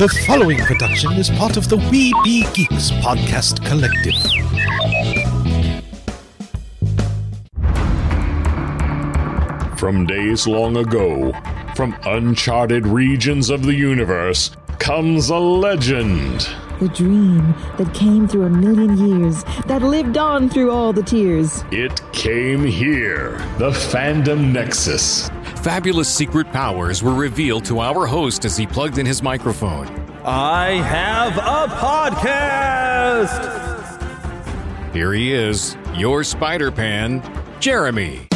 The following production is part of the We Be Geeks podcast collective. From days long ago, from uncharted regions of the universe, comes a legend. The dream that came through a million years, that lived on through all the tears. It came here, the Fandom Nexus. Fabulous secret powers were revealed to our host as he plugged in his microphone. I have a podcast! Here he is, your Spider Pan, Jeremy.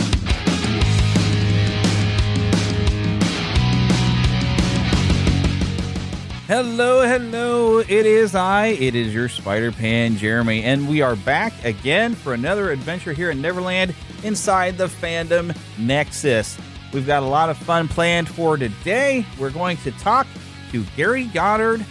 Hello, hello. It is I. It is your Spider Pan, Jeremy, and we are back again for another adventure here in Neverland inside the fandom Nexus. We've got a lot of fun planned for today. We're going to talk to Gary Goddard.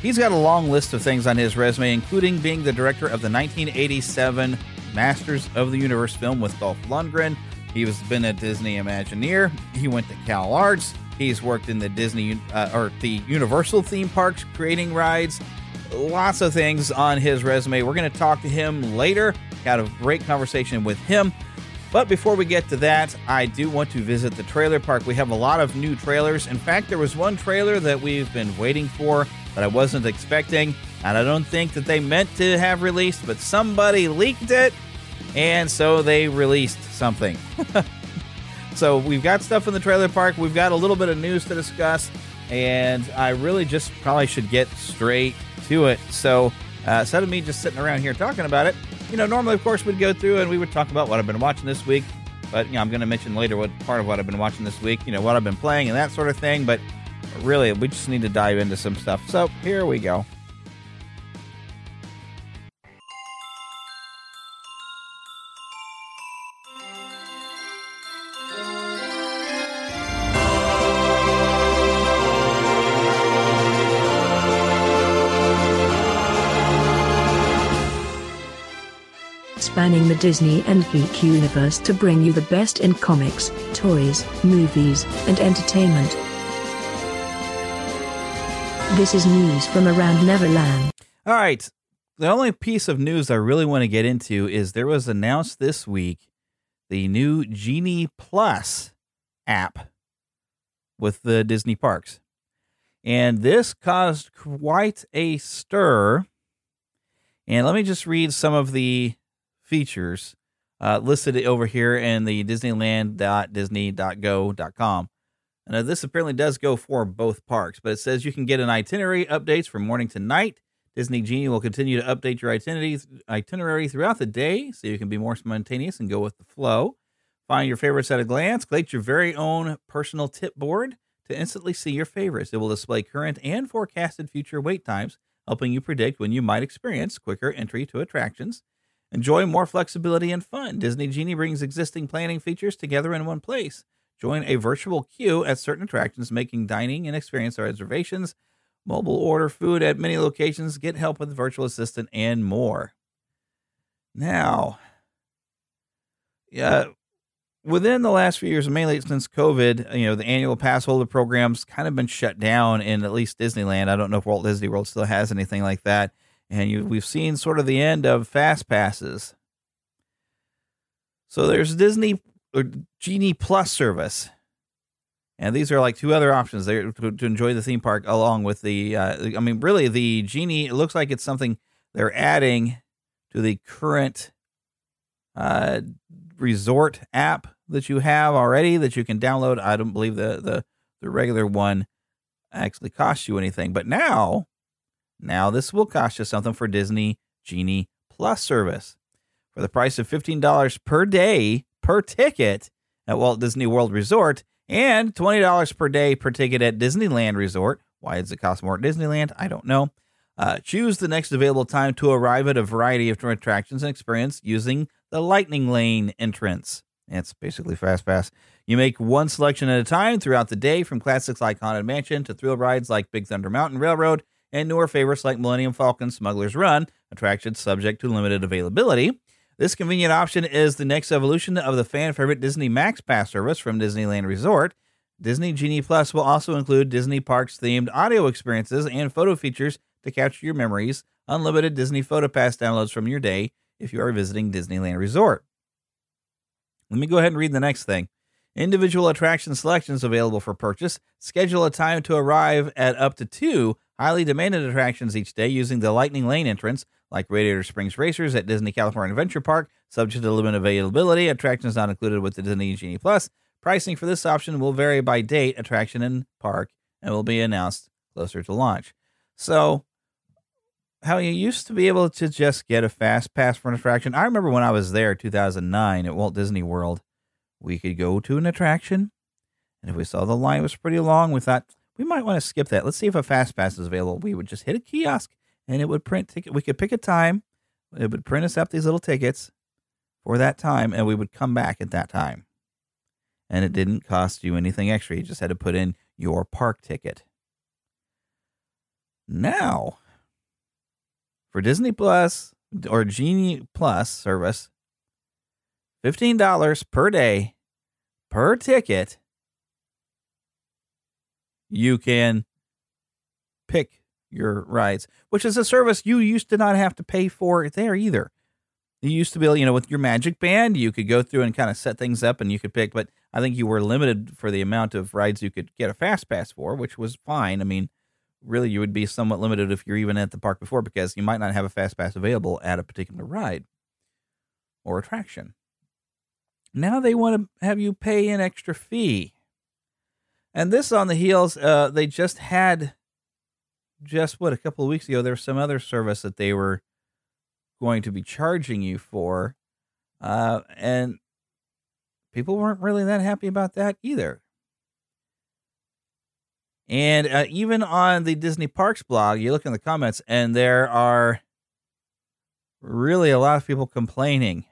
He's got a long list of things on his resume, including being the director of the 1987 Masters of the Universe film with Dolph Lundgren. He has been a Disney Imagineer. He went to Cal Arts. He's worked in the Disney uh, or the Universal theme parks, creating rides. Lots of things on his resume. We're going to talk to him later. Had a great conversation with him. But before we get to that, I do want to visit the trailer park. We have a lot of new trailers. In fact, there was one trailer that we've been waiting for that I wasn't expecting, and I don't think that they meant to have released, but somebody leaked it, and so they released something. So we've got stuff in the trailer park. We've got a little bit of news to discuss, and I really just probably should get straight to it. So uh, instead of me just sitting around here talking about it, you know, normally of course we'd go through and we would talk about what I've been watching this week. But you know, I'm going to mention later what part of what I've been watching this week. You know, what I've been playing and that sort of thing. But really, we just need to dive into some stuff. So here we go. Spanning the Disney and geek universe to bring you the best in comics, toys, movies, and entertainment. This is news from around Neverland. All right. The only piece of news I really want to get into is there was announced this week the new Genie Plus app with the Disney parks. And this caused quite a stir. And let me just read some of the features uh, listed over here in the Disneyland.disney.go.com. Now, this apparently does go for both parks, but it says you can get an itinerary updates from morning to night. Disney Genie will continue to update your itinerary, throughout the day so you can be more spontaneous and go with the flow. Find your favorites at a glance. Collect your very own personal tip board to instantly see your favorites. It will display current and forecasted future wait times, helping you predict when you might experience quicker entry to attractions. Enjoy more flexibility and fun. Disney Genie brings existing planning features together in one place. Join a virtual queue at certain attractions, making dining and experience reservations, mobile order food at many locations, get help with virtual assistant, and more. Now, yeah, within the last few years, mainly since COVID, you know, the annual pass holder program's kind of been shut down in at least Disneyland. I don't know if Walt Disney World still has anything like that. And you, we've seen sort of the end of fast passes. So there's Disney or Genie Plus service. And these are like two other options there to, to enjoy the theme park along with the, uh, I mean, really, the Genie, it looks like it's something they're adding to the current uh, resort app that you have already that you can download. I don't believe the, the, the regular one actually costs you anything. But now, now this will cost you something for Disney Genie Plus service. For the price of $15 per day per ticket at Walt Disney World Resort and $20 per day per ticket at Disneyland Resort. Why does it cost more at Disneyland? I don't know. Uh, choose the next available time to arrive at a variety of attractions and experience using the Lightning Lane entrance. It's basically Fast Pass. You make one selection at a time throughout the day, from classics like Haunted Mansion to thrill rides like Big Thunder Mountain Railroad and newer favorites like Millennium Falcon, Smuggler's Run, attractions subject to limited availability. This convenient option is the next evolution of the fan favorite Disney Max Pass service from Disneyland Resort. Disney Genie Plus will also include Disney Parks themed audio experiences and photo features to capture your memories, unlimited Disney Photo Pass downloads from your day if you are visiting Disneyland Resort. Let me go ahead and read the next thing. Individual attraction selections available for purchase. Schedule a time to arrive at up to two highly demanded attractions each day using the Lightning Lane entrance like Radiator Springs Racers at Disney California Adventure Park, subject to limited availability. Attractions not included with the Disney Genie Plus. Pricing for this option will vary by date, attraction, and park, and will be announced closer to launch. So, how you used to be able to just get a fast pass for an attraction. I remember when I was there, 2009, at Walt Disney World, we could go to an attraction, and if we saw the line was pretty long, we thought we might want to skip that. Let's see if a fast pass is available. We would just hit a kiosk and it would print ticket. We could pick a time. It would print us up these little tickets for that time, and we would come back at that time. And it didn't cost you anything extra. You just had to put in your park ticket. Now, for Disney Plus or Genie Plus service, $15 per day per ticket, you can pick your rides, which is a service you used to not have to pay for there either. You used to be you know, with your Magic Band, you could go through and kind of set things up and you could pick, but I think you were limited for the amount of rides you could get a fast pass for, which was fine. I mean, really, you would be somewhat limited if you're even at the park before because you might not have a fast pass available at a particular ride or attraction. Now they want to have you pay an extra fee. And this on the heels, uh, they just had just what a couple of weeks ago there was some other service that they were going to be charging you for uh, and people weren't really that happy about that either. And uh, even on the disney parks blog you look in the comments and there are really a lot of people complaining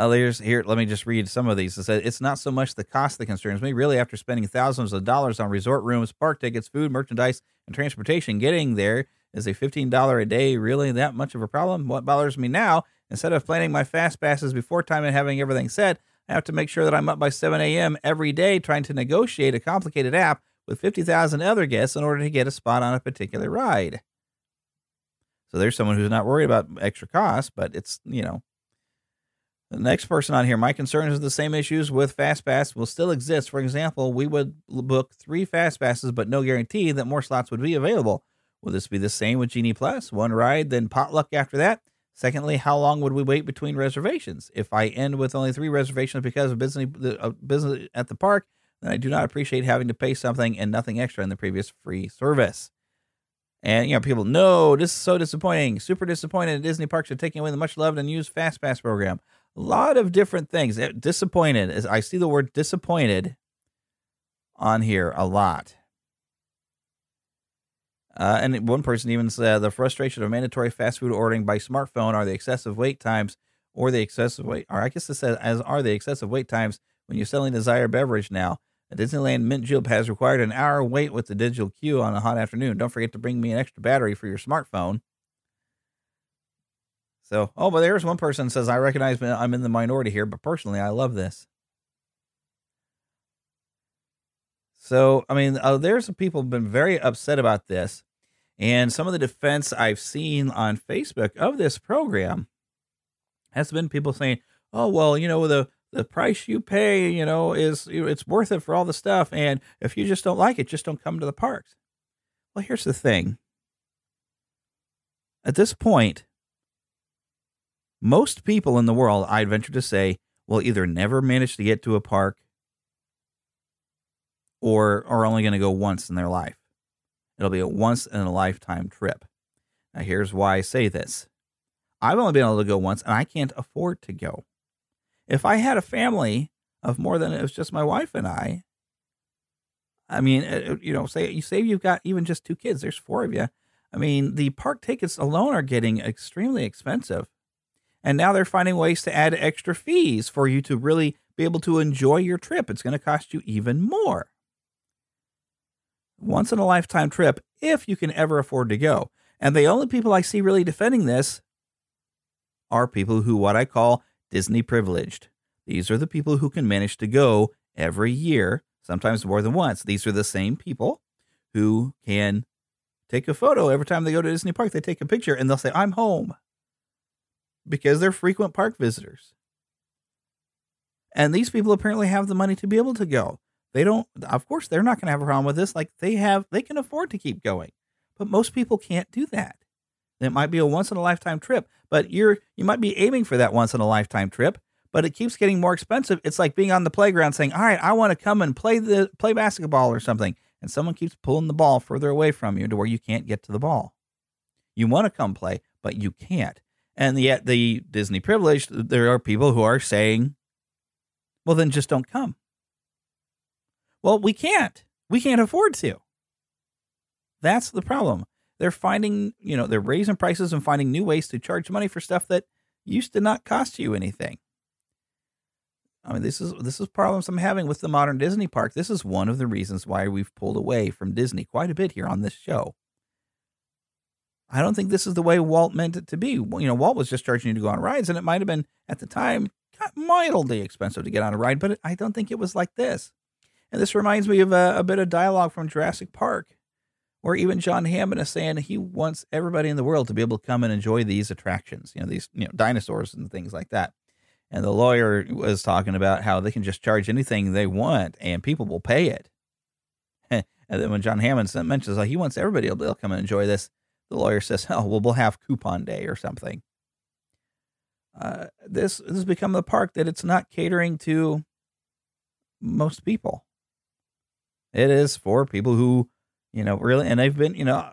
uh, there's here. Let me just read some of these. It says it's not so much the cost that concerns me. Really, after spending thousands of dollars on resort rooms, park tickets, food, merchandise, and transportation, getting there is a fifteen dollar a day really that much of a problem? What bothers me now? Instead of planning my fast passes before time and having everything set, I have to make sure that I'm up by 7 a.m. every day trying to negotiate a complicated app with 50,000 other guests in order to get a spot on a particular ride. So there's someone who's not worried about extra costs, but it's, you know, the next person on here, my concerns is the same issues with FastPass will still exist. For example, we would book three fast passes, but no guarantee that more slots would be available. Will this be the same with Genie Plus? One ride, then potluck after that? Secondly, how long would we wait between reservations? If I end with only three reservations because of business, uh, business at the park, then I do not appreciate having to pay something and nothing extra in the previous free service. And you know, people, no, this is so disappointing. Super disappointed. Disney parks are taking away the much loved and used Fast Pass program a lot of different things. Eh, disappointed is I see the word disappointed on here a lot. Uh, and one person even said the frustration of mandatory fast food ordering by smartphone are the excessive wait times or the excessive wait, or I guess it says as are the excessive wait times when you're selling desired beverage now. A Disneyland Mint Julep has required an hour wait with the digital queue on a hot afternoon. Don't forget to bring me an extra battery for your smartphone. So, oh, but there's one person says I recognize I'm in the minority here, but personally, I love this. So, I mean, uh, there's some people have been very upset about this, and some of the defense I've seen on Facebook of this program has been people saying, "Oh, well, you know, the the price you pay, you know, is it's worth it for all the stuff, and if you just don't like it, just don't come to the parks." Well, here's the thing. At this point, most people in the world, I'd venture to say, will either never manage to get to a park or are only going to go once in their life. It'll be a once in a lifetime trip. Now, here's why I say this I've only been able to go once, and I can't afford to go. If I had a family of more than it was just my wife and I, I mean, uh, uh, you know, say you say you've got even just two kids. There's four of you. I mean, the park tickets alone are getting extremely expensive. And now they're finding ways to add extra fees for you to really be able to enjoy your trip. It's going to cost you even more. Once in a lifetime trip, if you can ever afford to go. And the only people I see really defending this are people who, what I call Disney privileged. These are the people who can manage to go every year, sometimes more than once. These are the same people who can take a photo every time they go to Disney Park. They take a picture and they'll say, I'm home because they're frequent park visitors. And these people apparently have the money to be able to go. They don't, of course, they're not going to have a problem with this. Like they have, they can afford to keep going. But most people can't do that. It might be a once in a lifetime trip, but you're, you might be aiming for that once in a lifetime trip, but it keeps getting more expensive. It's like being on the playground saying, all right, I want to come and play the, play basketball or something. And someone keeps pulling the ball further away from you to where you can't get to the ball. You want to come play, but you can't. And yet, the Disney privileged, there are people who are saying, well, then just don't come. Well, we can't. We can't afford to. That's the problem. They're finding, you know, they're raising prices and finding new ways to charge money for stuff that used to not cost you anything. I mean, this is this is problems I'm having with the modern Disney park. This is one of the reasons why we've pulled away from Disney quite a bit here on this show. I don't think this is the way Walt meant it to be. You know, Walt was just charging you to go on rides, and it might have been at the time mildly expensive to get on a ride, but I don't think it was like this. And this reminds me of a, a bit of dialogue from Jurassic Park, where even John Hammond is saying he wants everybody in the world to be able to come and enjoy these attractions, you know, these you know dinosaurs and things like that. And the lawyer was talking about how they can just charge anything they want, and people will pay it. and then when John Hammond mentions like he wants everybody to be able to come and enjoy this, the lawyer says, "Oh, well, we'll have coupon day or something." Uh, this, this has become the park that it's not catering to most people. It is for people who, you know, really, and they've been, you know,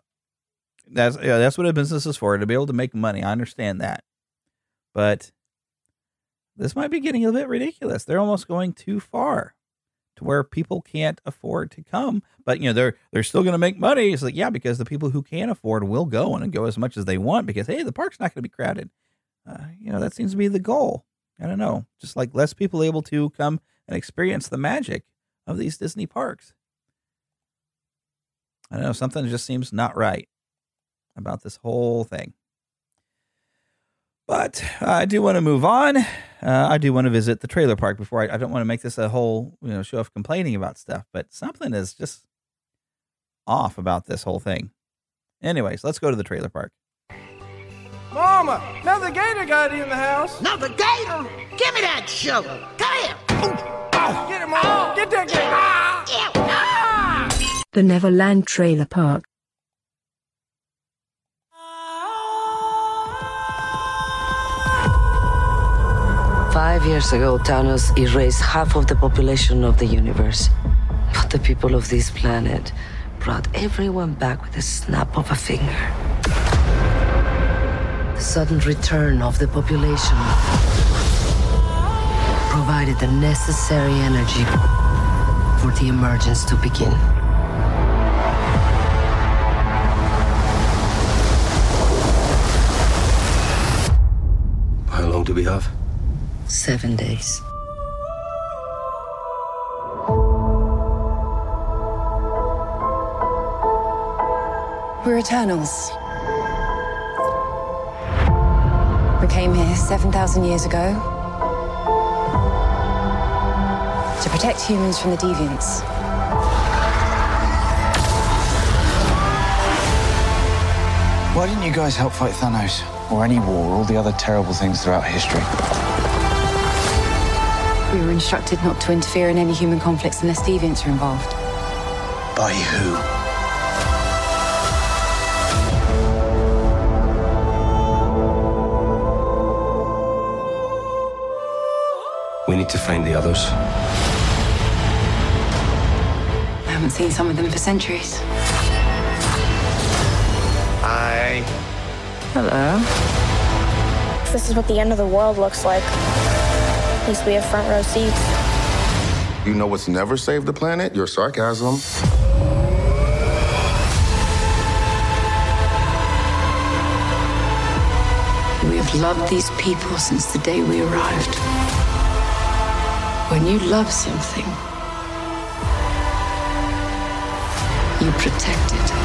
that's yeah, that's what a business is for to be able to make money. I understand that, but this might be getting a bit ridiculous. They're almost going too far to where people can't afford to come, but you know they're they're still going to make money. It's like yeah, because the people who can't afford will go and go as much as they want because hey, the park's not going to be crowded. Uh, you know that seems to be the goal. I don't know, just like less people able to come and experience the magic of these Disney parks. I don't know something just seems not right about this whole thing. But uh, I do want to move on. Uh, I do want to visit the trailer park before I, I don't want to make this a whole you know show of complaining about stuff. But something is just off about this whole thing. Anyways, let's go to the trailer park. Mama, another gator got in the house. Another gator? Give me that sugar. Come here. Get him, Mama. Get that gator. Ah, ah. The Neverland Trailer Park. Five years ago, Thanos erased half of the population of the universe. But the people of this planet brought everyone back with a snap of a finger. The sudden return of the population provided the necessary energy for the emergence to begin. How long do we have? Seven days. We're Eternals. We came here 7,000 years ago to protect humans from the deviants. Why didn't you guys help fight Thanos? Or any war, or all the other terrible things throughout history? We were instructed not to interfere in any human conflicts unless deviants are involved. By who? We need to find the others. I haven't seen some of them for centuries. Hi. Hello. This is what the end of the world looks like. At least we have front row seats. You know what's never saved the planet? Your sarcasm. We have loved these people since the day we arrived. When you love something, you protect it.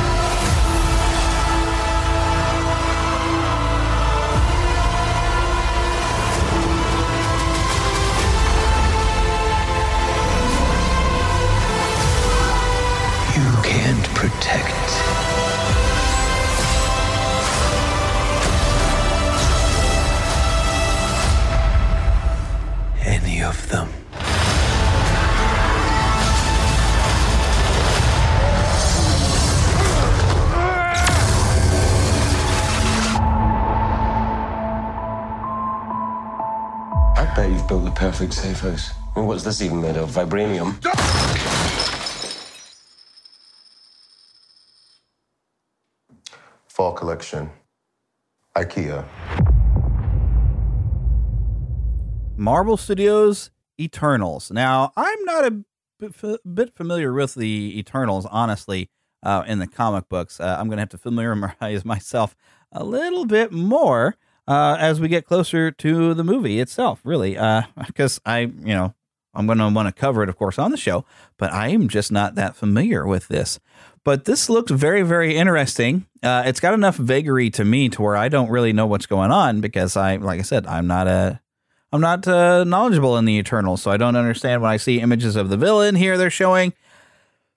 Perfect safe house. I mean, what's this even made of? Vibranium? Fall collection. IKEA. Marvel Studios Eternals. Now, I'm not a bit, fa- bit familiar with the Eternals, honestly, uh, in the comic books. Uh, I'm going to have to familiarize myself a little bit more uh, as we get closer to the movie itself, really, because I, you know, I'm going to want to cover it, of course, on the show, but I am just not that familiar with this. But this looks very, very interesting. Uh, it's got enough vagary to me to where I don't really know what's going on because I, like I said, I'm not a I'm not uh, knowledgeable in the Eternals, so I don't understand when I see images of the villain here they're showing.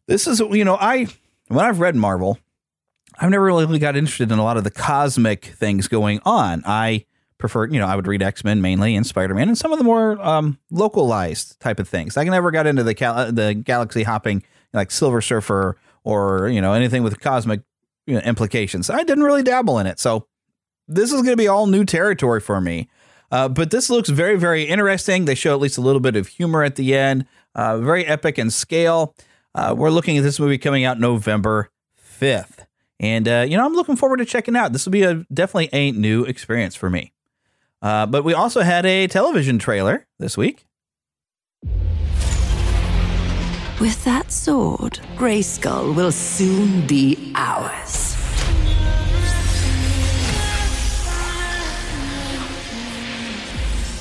This is, you know, I when I've read Marvel, I've never really got interested in a lot of the cosmic things going on. I prefer, you know, I would read X Men mainly and Spider Man and some of the more um, localized type of things. I never got into the cal- the galaxy hopping like Silver Surfer or you know anything with cosmic you know, implications. I didn't really dabble in it, so this is going to be all new territory for me. Uh, but this looks very, very interesting. They show at least a little bit of humor at the end. Uh, very epic in scale. Uh, we're looking at this movie coming out November 5th. And, uh, you know, I'm looking forward to checking out. This will be a definitely a new experience for me. Uh, but we also had a television trailer this week. With that sword, Grayskull will soon be ours.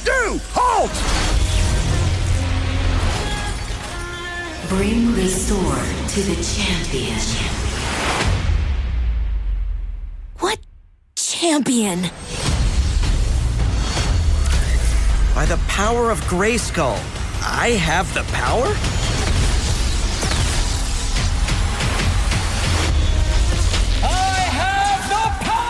Do! Halt! Bring the sword to the champion. What champion? By the power of Grayskull, I have the power? I have the power!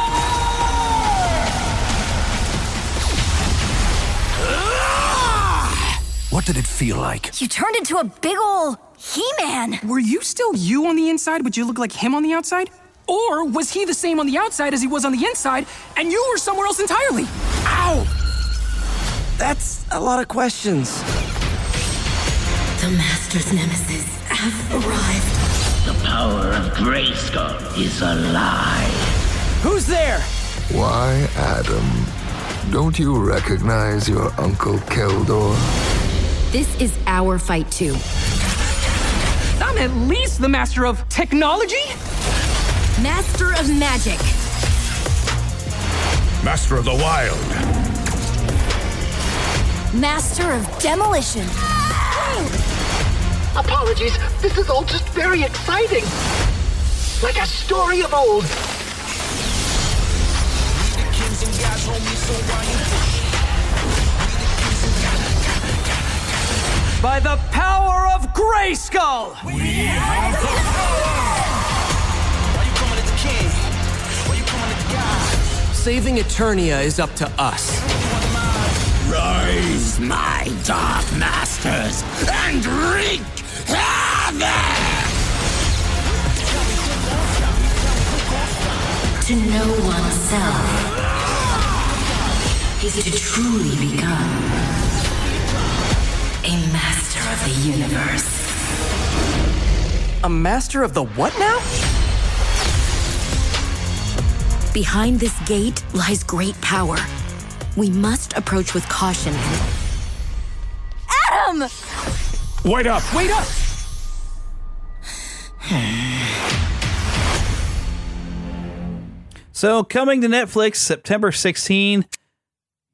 What did it feel like? You turned into a big ol' He-Man. Were you still you on the inside, but you look like him on the outside? Or was he the same on the outside as he was on the inside, and you were somewhere else entirely? Ow! That's a lot of questions. The Master's nemesis have arrived. The power of Grayskull is alive. Who's there? Why, Adam? Don't you recognize your Uncle Keldor? This is our fight too. I'm at least the master of technology? Master of magic. Master of the Wild. Master of Demolition. Apologies, this is all just very exciting. Like a story of old. By the power of Grayskull! We Saving Eternia is up to us. Rise, my dark masters, and wreak havoc! To know oneself is to truly become a master of the universe. A master of the what now? Behind this gate lies great power. We must approach with caution. Adam! Wait up! Wait up! So, coming to Netflix September 16,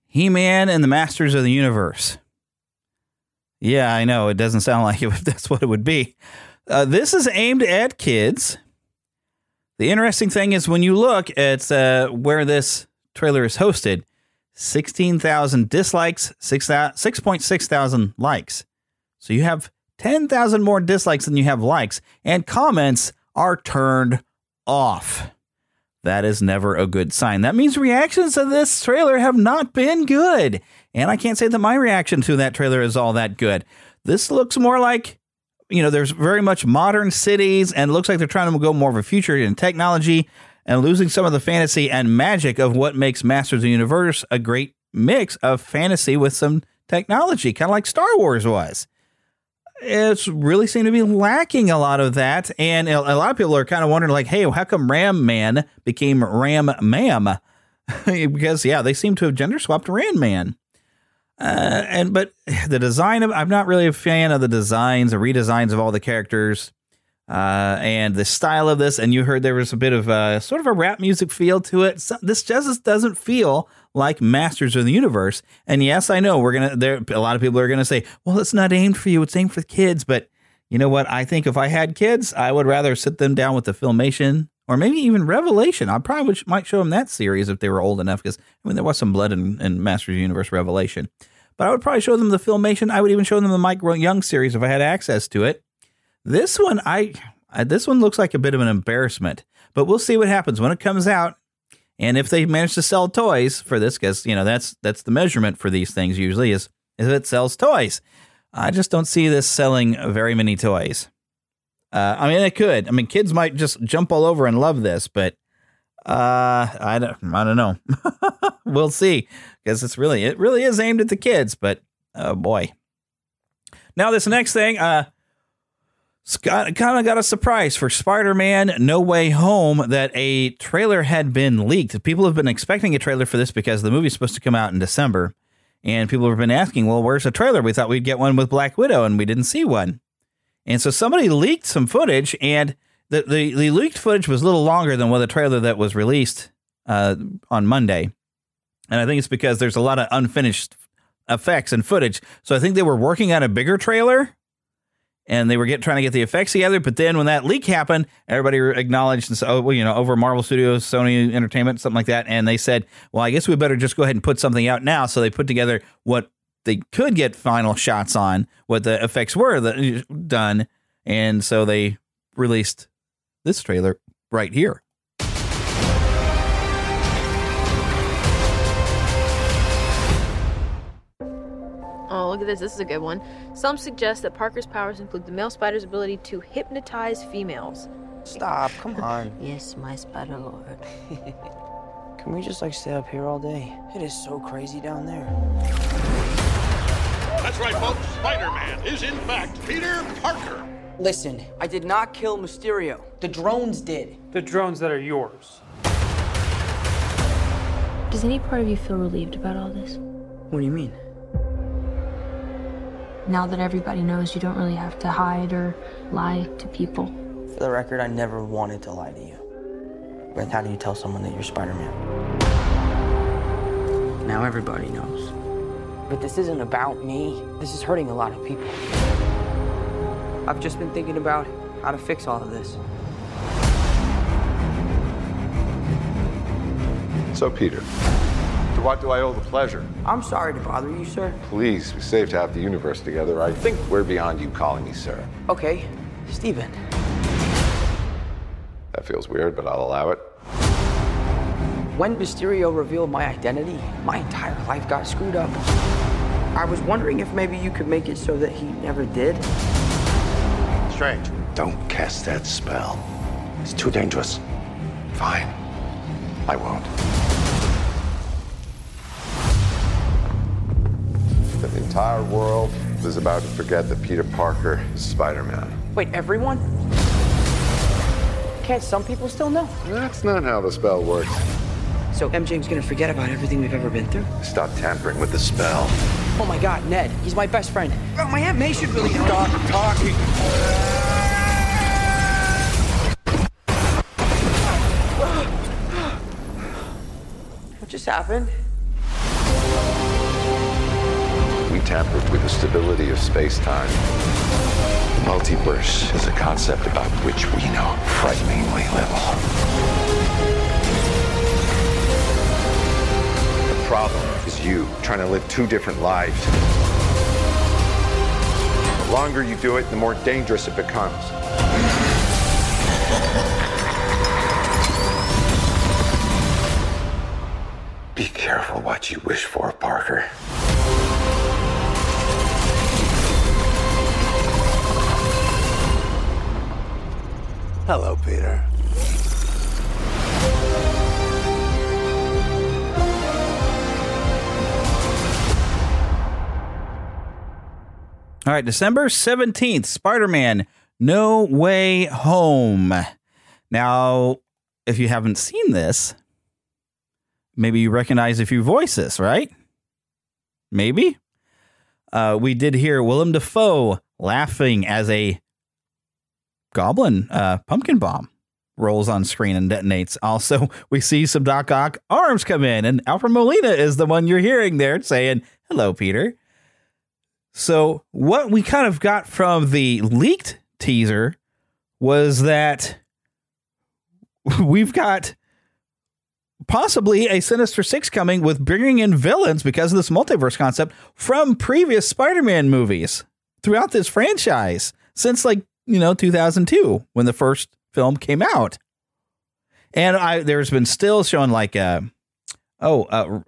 He Man and the Masters of the Universe. Yeah, I know. It doesn't sound like it, that's what it would be. Uh, this is aimed at kids. The interesting thing is when you look at uh, where this trailer is hosted 16,000 dislikes, 6.6 thousand likes. So you have 10,000 more dislikes than you have likes, and comments are turned off. That is never a good sign. That means reactions to this trailer have not been good. And I can't say that my reaction to that trailer is all that good. This looks more like, you know, there's very much modern cities and looks like they're trying to go more of a future in technology and losing some of the fantasy and magic of what makes Masters of the Universe a great mix of fantasy with some technology, kind of like Star Wars was it's really seemed to be lacking a lot of that. And a lot of people are kind of wondering, like, hey, how come Ram Man became Ram Ma'am? because, yeah, they seem to have gender swapped Ram Man. Uh, and but the design of I'm not really a fan of the designs, the redesigns of all the characters, uh, and the style of this. And you heard there was a bit of a sort of a rap music feel to it. So this just doesn't feel like Masters of the Universe. And yes, I know we're gonna. There, a lot of people are gonna say, "Well, it's not aimed for you; it's aimed for kids." But you know what? I think if I had kids, I would rather sit them down with the Filmation or maybe even Revelation. I probably might show them that series if they were old enough, because I mean there was some blood in, in Masters of the Universe Revelation. But I would probably show them the Filmation. I would even show them the Mike Young series if I had access to it. This one, I, this one looks like a bit of an embarrassment. But we'll see what happens when it comes out. And if they manage to sell toys for this, because you know that's that's the measurement for these things usually is if it sells toys. I just don't see this selling very many toys. Uh, I mean, it could. I mean, kids might just jump all over and love this, but uh, I don't. I don't know. we'll see, because it's really it really is aimed at the kids. But oh boy. Now this next thing, uh, Scott kind of got a surprise for Spider-Man No Way Home that a trailer had been leaked. People have been expecting a trailer for this because the movie's supposed to come out in December, and people have been asking, "Well, where's the trailer? We thought we'd get one with Black Widow, and we didn't see one." And so somebody leaked some footage, and the the, the leaked footage was a little longer than what the trailer that was released uh, on Monday, and I think it's because there's a lot of unfinished effects and footage. So I think they were working on a bigger trailer and they were get, trying to get the effects together. But then when that leak happened, everybody acknowledged and said, oh, well, you know, over Marvel Studios, Sony Entertainment, something like that. And they said, well, I guess we better just go ahead and put something out now. So they put together what they could get final shots on, what the effects were that, done. And so they released this trailer right here. Oh, look at this. This is a good one. Some suggest that Parker's powers include the male spider's ability to hypnotize females. Stop, come on. yes, my spider lord. Can we just like stay up here all day? It is so crazy down there. That's right, folks. Spider-Man is in fact Peter Parker. Listen, I did not kill Mysterio. The drones did. The drones that are yours. Does any part of you feel relieved about all this? What do you mean? Now that everybody knows you don't really have to hide or lie to people. For the record, I never wanted to lie to you. But how do you tell someone that you're Spider Man? Now everybody knows. But this isn't about me. This is hurting a lot of people. I've just been thinking about how to fix all of this. So, Peter, to what do I owe the pleasure? I'm sorry to bother you, sir. Please, we saved half the universe together. I think we're beyond you calling me sir. Okay, Stephen. That feels weird, but I'll allow it. When Mysterio revealed my identity, my entire life got screwed up. I was wondering if maybe you could make it so that he never did. Strange. Don't cast that spell. It's too dangerous. Fine. I won't. The entire world is about to forget that Peter Parker is Spider Man. Wait, everyone? Can't some people still know? That's not how the spell works. So MJ's gonna forget about everything we've ever been through? Stop tampering with the spell. Oh my god, Ned, he's my best friend. Oh, my Aunt May should really know. Stop talking. What just happened? We tampered with the stability of space time. Multiverse is a concept about which we know frighteningly little. The problem you trying to live two different lives. The longer you do it, the more dangerous it becomes. Be careful what you wish for, Parker. Hello, Peter. All right, December 17th, Spider Man No Way Home. Now, if you haven't seen this, maybe you recognize a few voices, right? Maybe. Uh, we did hear Willem Dafoe laughing as a goblin uh, pumpkin bomb rolls on screen and detonates. Also, we see some Doc Ock arms come in, and Alfred Molina is the one you're hearing there saying, Hello, Peter. So, what we kind of got from the leaked teaser was that we've got possibly a Sinister Six coming with bringing in villains because of this multiverse concept from previous Spider Man movies throughout this franchise since like, you know, 2002 when the first film came out. And I there's been still showing like, uh, oh, uh,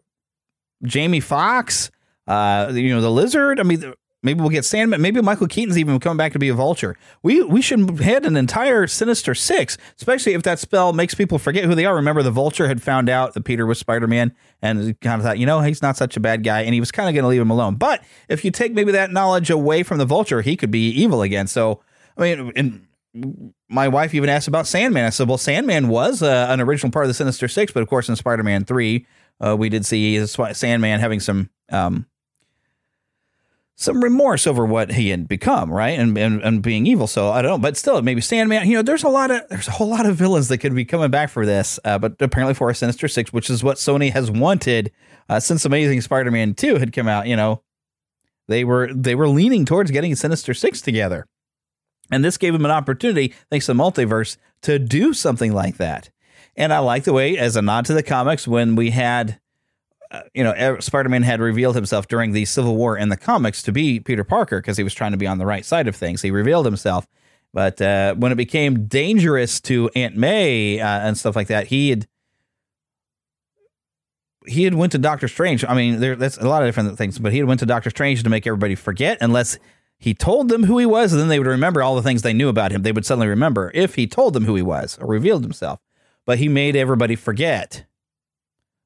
Jamie Foxx, uh, you know, the lizard. I mean, maybe we'll get Sandman. Maybe Michael Keaton's even coming back to be a vulture. We we should head an entire Sinister Six, especially if that spell makes people forget who they are. Remember, the Vulture had found out that Peter was Spider Man and kind of thought, you know, he's not such a bad guy, and he was kind of going to leave him alone. But if you take maybe that knowledge away from the Vulture, he could be evil again. So, I mean, and my wife even asked about Sandman. I said, well, Sandman was uh, an original part of the Sinister Six, but of course, in Spider Man 3, uh, we did see Sandman having some. Um, some remorse over what he had become, right? And, and and being evil. So I don't know, but still, maybe Sandman. You know, there's a lot of there's a whole lot of villains that could be coming back for this. Uh, but apparently for a Sinister Six, which is what Sony has wanted uh, since Amazing Spider-Man Two had come out. You know, they were they were leaning towards getting Sinister Six together, and this gave them an opportunity, thanks to multiverse, to do something like that. And I like the way, as a nod to the comics, when we had you know, Spider-Man had revealed himself during the Civil War in the comics to be Peter Parker because he was trying to be on the right side of things. He revealed himself, but uh, when it became dangerous to Aunt May uh, and stuff like that, he had he had went to Doctor Strange. I mean, there, that's a lot of different things, but he had went to Doctor Strange to make everybody forget, unless he told them who he was, and then they would remember all the things they knew about him. They would suddenly remember if he told them who he was or revealed himself. But he made everybody forget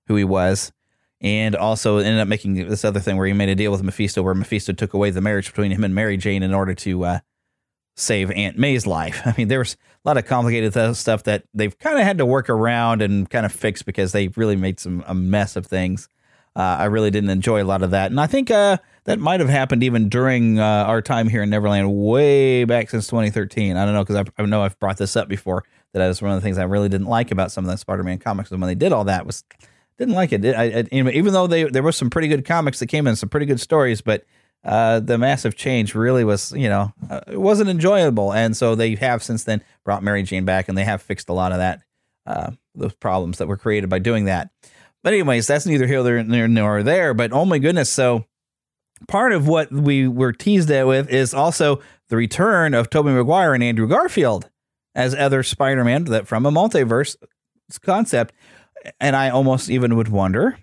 who he was and also ended up making this other thing where he made a deal with Mephisto, where Mephisto took away the marriage between him and Mary Jane in order to uh, save Aunt May's life. I mean, there was a lot of complicated stuff that they've kind of had to work around and kind of fix because they really made some a mess of things. Uh, I really didn't enjoy a lot of that, and I think uh, that might have happened even during uh, our time here in Neverland, way back since 2013. I don't know because I, I know I've brought this up before. That was one of the things I really didn't like about some of the Spider-Man comics, and when they did all that was didn't like it. I, I, even though they there was some pretty good comics that came in, some pretty good stories, but uh, the massive change really was, you know, uh, it wasn't enjoyable. And so they have since then brought Mary Jane back, and they have fixed a lot of that, uh, those problems that were created by doing that. But anyways, that's neither here nor there. But oh my goodness, so part of what we were teased at with is also the return of Tobey Maguire and Andrew Garfield as other Spider-Man that from a multiverse concept. And I almost even would wonder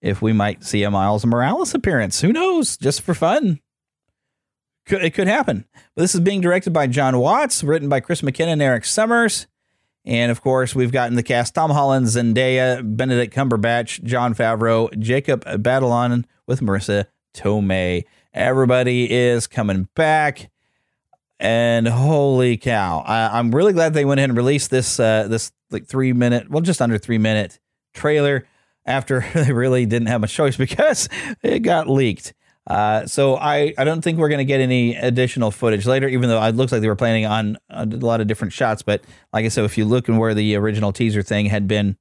if we might see a Miles Morales appearance. Who knows? Just for fun. Could, it could happen. But this is being directed by Jon Watts, written by Chris McKenna and Erik Sommers. And of course, we've gotten the cast Tom Holland, Zendaya, Benedict Cumberbatch, Jon Favreau, Jacob Batalon with Marisa Tomei. Everybody is coming back. And holy cow. I, am really glad they went ahead and released this uh, this like three minute, well, just under three minute trailer after they really didn't have much choice because it got leaked. Uh, so I, I don't think we're going to get any additional footage later, even though it looks like they were planning on a lot of different shots. But like I said, if you look and where the original teaser thing had been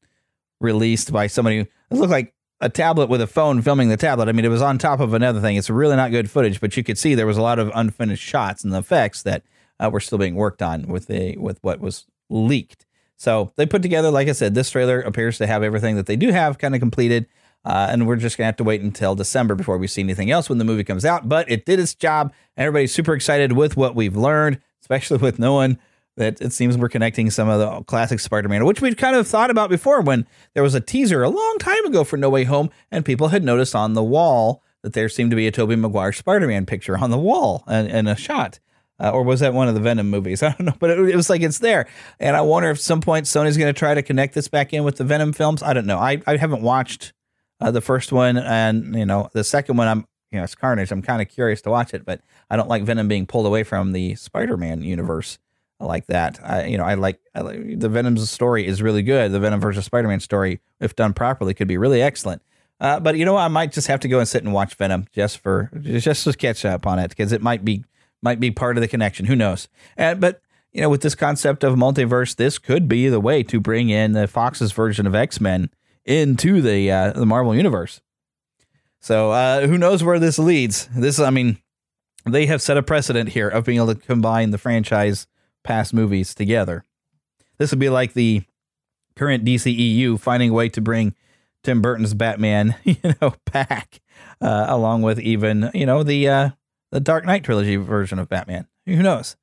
released by somebody, it looked like a tablet with a phone filming the tablet. I mean, it was on top of another thing. It's really not good footage, but you could see there was a lot of unfinished shots and the effects that uh, were still being worked on with the with what was leaked. So they put together, like I said, this trailer appears to have everything that they do have kind of completed. Uh, and we're just gonna have to wait until December before we see anything else when the movie comes out. But it did its job. Everybody's super excited with what we've learned, especially with knowing that it seems we're connecting some of the classic Spider-Man, which we'd kind of thought about before when there was a teaser a long time ago for No Way Home, and people had noticed on the wall that there seemed to be a Tobey Maguire Spider-Man picture on the wall and, and a shot. Uh, or was that one of the Venom movies? I don't know, but it, it, was like it's there. And I wonder if some point Sony's going to try to connect this back in with the Venom films. I don't know. I, I haven't watched uh, the first one, and you know the second one. I'm you know it's Carnage. I'm kind of curious to watch it, but I don't like Venom being pulled away from the Spider-Man universe like that. I, you know, I like, I like the Venom's story is really good. The Venom versus Spider-Man story, if done properly, could be really excellent. Uh, but you know, I might just have to go and sit and watch Venom just for just to catch up on it because it might be might be part of the connection. Who knows? And but you know, with this concept of multiverse, this could be the way to bring in the Fox's version of X Men into the uh, the Marvel universe. So uh, who knows where this leads? This, I mean, they have set a precedent here of being able to combine the franchise past movies together. This would be like the current DCEU finding a way to bring Tim Burton's Batman, you know, back, uh, along with even you know the uh, the Dark Knight trilogy version of Batman. Who knows?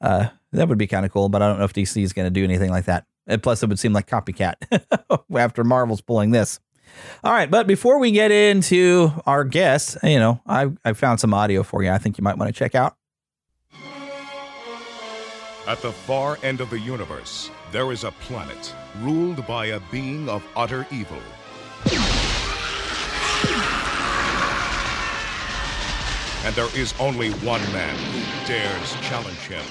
Uh, that would be kind of cool, but I don't know if DC is going to do anything like that. And plus, it would seem like copycat after Marvel's pulling this. All right, but before we get into our guests, you know, I I found some audio for you. I think you might want to check out. At the far end of the universe, there is a planet ruled by a being of utter evil. And there is only one man who dares challenge him.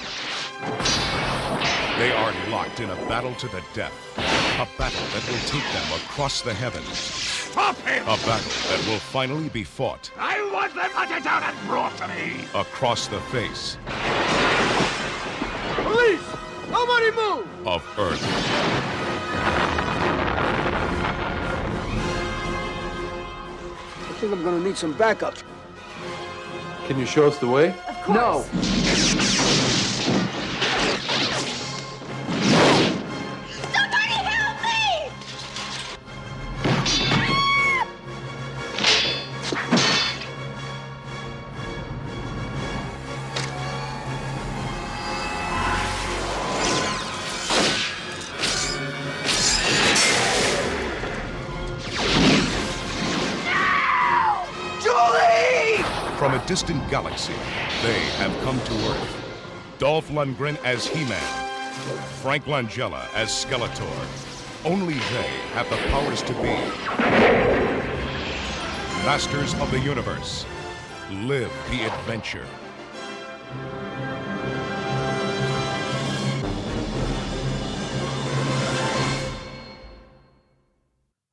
They are locked in a battle to the death. A battle that will take them across the heavens. Stop him! A battle that will finally be fought. I want them hunted down and brought to me! Across the face. Police! Nobody move! Of Earth. I think I'm gonna need some backup. Can you show us the way? Of course. No. Galaxy, they have come to Earth. Dolph Lundgren as He-Man, Frank Langella as Skeletor. Only they have the powers to be masters of the universe. Live the adventure.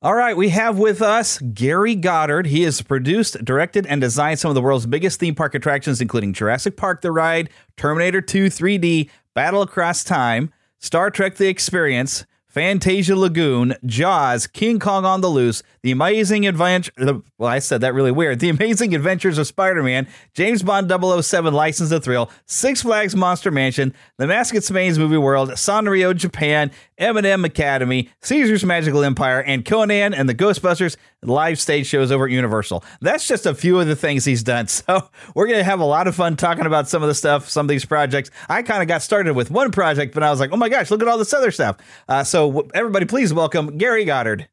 All right, we have with us Gary Goddard. He has produced, directed, and designed some of the world's biggest theme park attractions, including Jurassic Park The Ride, Terminator 2 3D, Battle Across Time, Star Trek The Experience, Fantasia Lagoon, Jaws, King Kong on the Loose, The Amazing Adventure. Well, I said that really weird. The Amazing Adventures of Spider Man, James Bond 007 License to Thrill, Six Flags Monster Mansion, The Mask at Smain's Movie World, Sanrio Japan, M&M Academy, Caesar's Magical Empire, and Conan and the Ghostbusters live stage shows over at Universal. That's just a few of the things he's done. So we're going to have a lot of fun talking about some of the stuff, some of these projects. I kind of got started with one project, but I was like, oh my gosh, look at all this other stuff. Uh, so everybody, please welcome Gary Goddard.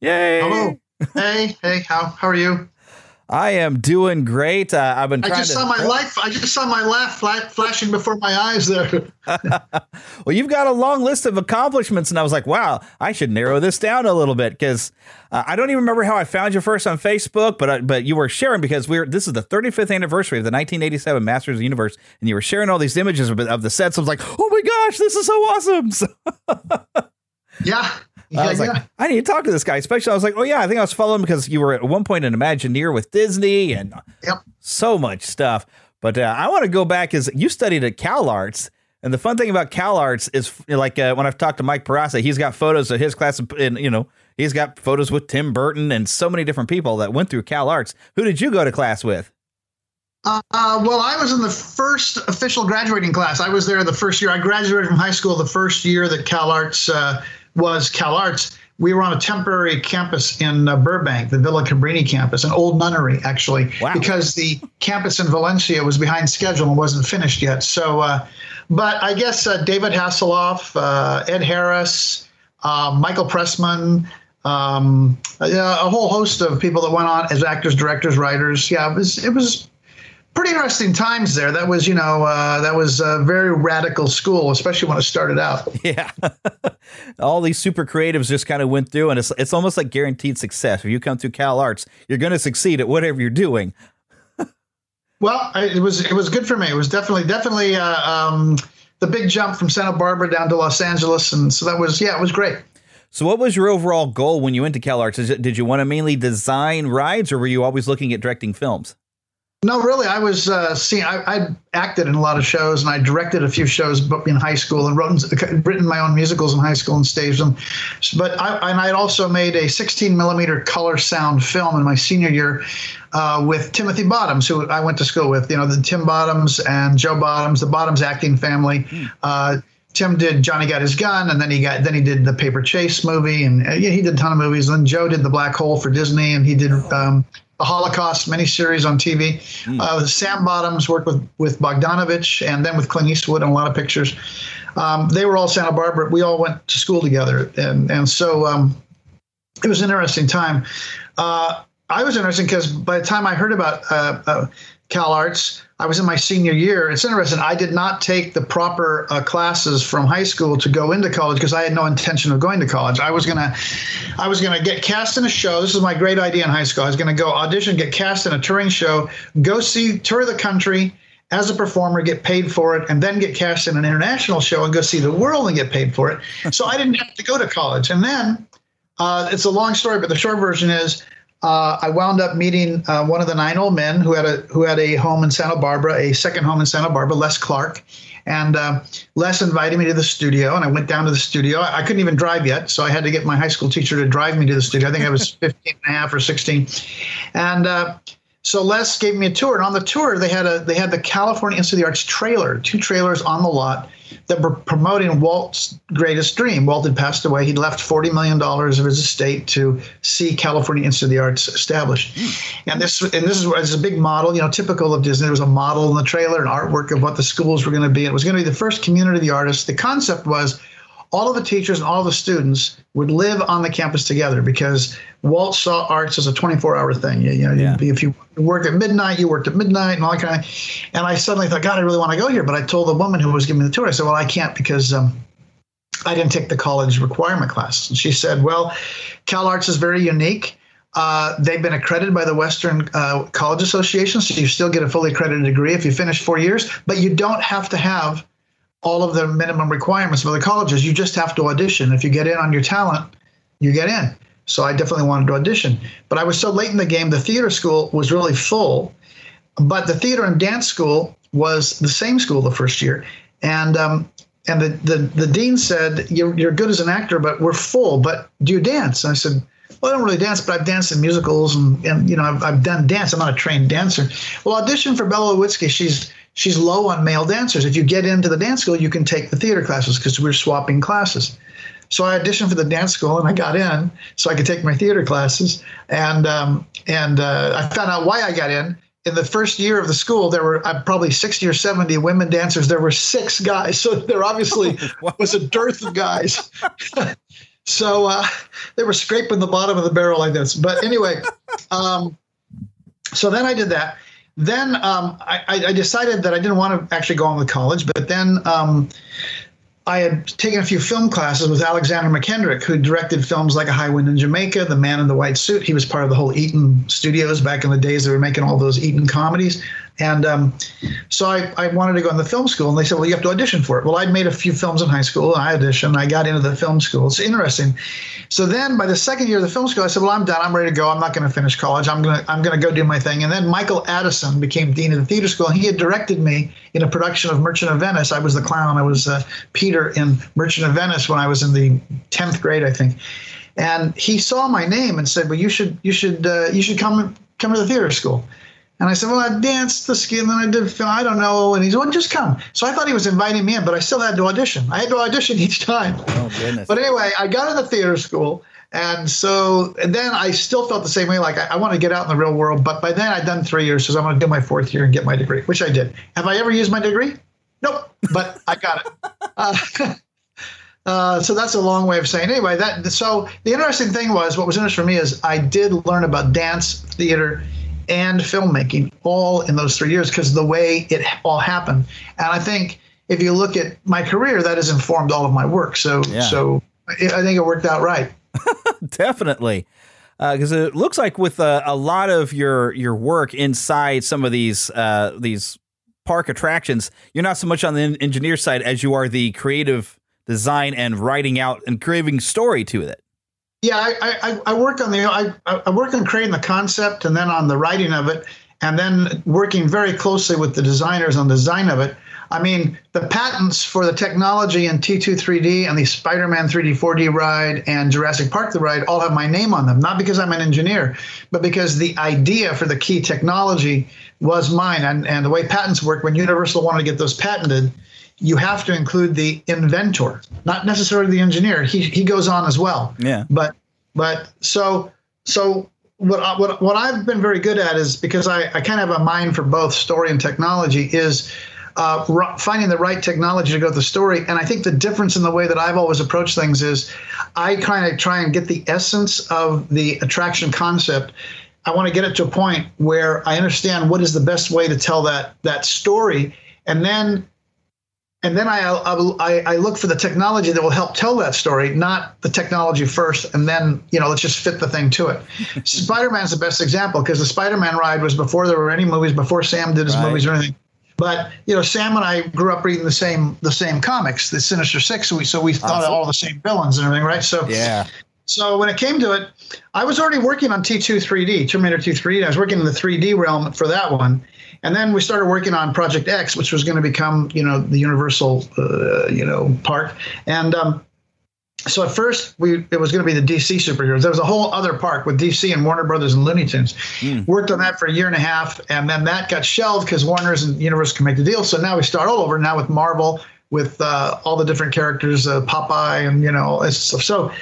Yay! Hello. Hey, hey, how how are you? I am doing great. Uh, I've been. I just to, saw my life. I just saw my laugh flashing before my eyes there. well, you've got a long list of accomplishments, and I was like, wow, I should narrow this down a little bit because uh, I don't even remember how I found you first on Facebook, but uh, but you were sharing because we're this is the 35th anniversary of the 1987 Masters of the Universe, and you were sharing all these images of, of the sets. I was like, oh my gosh, this is so awesome. yeah. I was like, I need to talk to this guy. Especially, I was like, oh yeah, I think I was following because you were at one point an Imagineer with Disney and yep. so much stuff. But uh, I want to go back is you studied at Cal Arts, and the fun thing about Cal Arts is like uh, when I've talked to Mike Peraza, he's got photos of his class, and you know, he's got photos with Tim Burton and so many different people that went through Cal Arts. Who did you go to class with? Uh, well, I was in the first official graduating class. I was there the first year. I graduated from high school the first year that Cal Arts uh, was Cal Arts. We were on a temporary campus in uh, Burbank, the Villa Cabrini campus, an old nunnery, actually, wow. because the campus in Valencia was behind schedule and wasn't finished yet. So, uh, but I guess uh, David Hasselhoff, uh, Ed Harris, uh, Michael Pressman, um, a whole host of people that went on as actors, directors, writers. Yeah, it was it was pretty interesting times there. That was, you know, uh, that was a very radical school, especially when it started out. Yeah, all these super creatives just kind of went through, and it's it's almost like guaranteed success. If you come through Cal Arts, you're going to succeed at whatever you're doing. well, I, it was it was good for me. It was definitely definitely uh, um, the big jump from Santa Barbara down to Los Angeles, and so that was yeah, it was great. So, what was your overall goal when you went to Cal Arts? It, did you want to mainly design rides, or were you always looking at directing films? No, really. I was uh, seeing. I, I, acted in a lot of shows, and I directed a few shows in high school, and wrote, written my own musicals in high school and staged them. But I, and I also made a 16 millimeter color sound film in my senior year uh, with Timothy Bottoms, who I went to school with. You know, the Tim Bottoms and Joe Bottoms, the Bottoms acting family. Mm. Uh, Tim did Johnny Got His Gun, and then he got then he did the Paper Chase movie, and uh, yeah, he did a ton of movies. And then Joe did the Black Hole for Disney, and he did um, the Holocaust miniseries on TV. Mm. Uh, Sam Bottoms worked with with Bogdanovich and then with Clint Eastwood in a lot of pictures. Um, they were all Santa Barbara. We all went to school together, and and so um, it was an interesting time. Uh, I was interesting because by the time I heard about uh, uh Cal Arts, I was in my senior year. It's interesting. I did not take the proper uh, classes from high school to go into college because I had no intention of going to college. I was gonna, I was gonna get cast in a show. This is my great idea in high school. I was gonna go audition, get cast in a touring show, go see tour the country as a performer, get paid for it, and then get cast in an international show and go see the world and get paid for it. So I didn't have to go to college. And then uh, it's a long story, but the short version is uh, I wound up meeting uh, one of the nine old men who had a who had a home in Santa Barbara, a second home in Santa Barbara, Les Clark. And uh, Les invited me to the studio, and I went down to the studio. I couldn't even drive yet, so I had to get my high school teacher to drive me to the studio. I think I was 15 and a half or 16. And uh, so Les gave me a tour, and on the tour they had a they had the California Institute of the Arts trailer, two trailers on the lot that were promoting Walt's greatest dream. Walt had passed away. He'd left $40 million of his estate to see California Institute of the Arts established. Hmm. And this and this is, this is a big model, you know, typical of Disney. There was a model in the trailer, an artwork of what the schools were going to be. It was going to be the first community of the artists. The concept was all of the teachers and all the students would live on the campus together because Walt saw arts as a 24 hour thing. You, you know, yeah. if you work at midnight, you worked at midnight and all that kind of. And I suddenly thought, God, I really want to go here. But I told the woman who was giving me the tour, I said, Well, I can't because um, I didn't take the college requirement class. And she said, Well, Cal Arts is very unique. Uh, they've been accredited by the Western uh, College Association, so you still get a fully accredited degree if you finish four years, but you don't have to have all of the minimum requirements for the colleges. You just have to audition. If you get in on your talent, you get in. So I definitely wanted to audition. But I was so late in the game, the theater school was really full. But the theater and dance school was the same school the first year. And um, and the, the, the dean said, you're, you're good as an actor, but we're full. But do you dance? And I said, well, I don't really dance, but I've danced in musicals and, and you know, I've, I've done dance. I'm not a trained dancer. Well, audition for Bella Lewitzky. She's she's low on male dancers. If you get into the dance school, you can take the theater classes because we're swapping classes. So I auditioned for the dance school and I got in so I could take my theater classes. And um, and uh, I found out why I got in. In the first year of the school, there were uh, probably 60 or 70 women dancers. There were six guys. So there obviously was a dearth of guys. so uh, they were scraping the bottom of the barrel like this. But anyway, um, so then I did that then um, I, I, decided that I didn't want to actually go on with college, but then um, I had taken a few film classes with Alexander Mackendrick, who directed films like A High Wind in Jamaica, The Man in the White Suit. He was part of the whole Ealing Studios back in the days. They were making all those Eaton comedies. And um, so I, I wanted to go in the film school, and they said, "Well, you have to audition for it." Well, I'd made a few films in high school. and I auditioned. I got into the film school. It's interesting. So then, by the second year of the film school, I said, "Well, I'm done. I'm ready to go. I'm not going to finish college. I'm going to I'm going to go do my thing." And then Michael Addison became dean of the theater school, and he had directed me in a production of Merchant of Venice. I was the clown. I was uh, Peter in Merchant of Venice when I was in the tenth grade, I think. And he saw my name and said, "Well, you should you should uh, you should come come to the theater school." And I said, well, I danced the ski, and then I did film. I don't know. And he said, well, just come. So I thought he was inviting me in, but I still had to audition. I had to audition each time. Oh, goodness. But anyway, I got into theater school. And so, and then I still felt the same way. Like I, I want to get out in the real world. But by then I'd done three years, so I'm going to do my fourth year and get my degree, which I did. Have I ever used my degree? Nope. But I got it. Uh, uh, so that's a long way of saying. Anyway, that so the interesting thing was what was interesting for me is I did learn about dance, theater, and filmmaking all in those three years because the way it all happened. And I think if you look at my career, that has informed all of my work. So, yeah. so I think it worked out right. Definitely. Because uh, it looks like with uh, a lot of your your work inside some of these uh, these park attractions, you're not so much on the engineer side as you are the creative design and writing out and creating story to it. Yeah, I, I, I work on the I, I work on creating the concept and then on the writing of it, and then working very closely with the designers on the design of it. I mean, the patents for the technology in T2 3D and the Spider-Man 3D 4D ride and Jurassic Park the ride all have my name on them. Not because I'm an engineer, but because the idea for the key technology was mine. And and the way patents work, when Universal wanted to get those patented, you have to include the inventor, not necessarily the engineer. He he goes on as well. Yeah. But but so so what I, what what I've been very good at is because I I kind of have a mind for both story and technology is. Uh, r- finding the right technology to go with the story. And I think the difference in the way that I've always approached things is I kind of try and get the essence of the attraction concept I want to get it to a point where I understand what is the best way to tell that that story, and then and then I, I, I look for the technology that will help tell that story, not the technology first, and then you know let's just fit the thing to it. Spider-Man's the best example because the Spider-Man ride was before there were any movies, before Sam did his right. movies or anything. But you know, Sam and I grew up reading the same the same comics, the Sinister Six, so we so we thought awesome. all the same villains and everything, right? So yeah. So when it came to it, I was already working on T2 3D, Terminator 2 3D. I was working in the 3D realm for that one. And then we started working on Project X, which was going to become, you know, the Universal, uh, you know, park. And um, so at first, we it was going to be the DC superheroes. There was a whole other park with DC and Warner Brothers and Looney Tunes. Mm. Worked on that for a year and a half, and then that got shelved because Warner's and Universal can make the deal. So now we start all over now with Marvel, with uh, all the different characters, uh, Popeye, and you know, stuff. so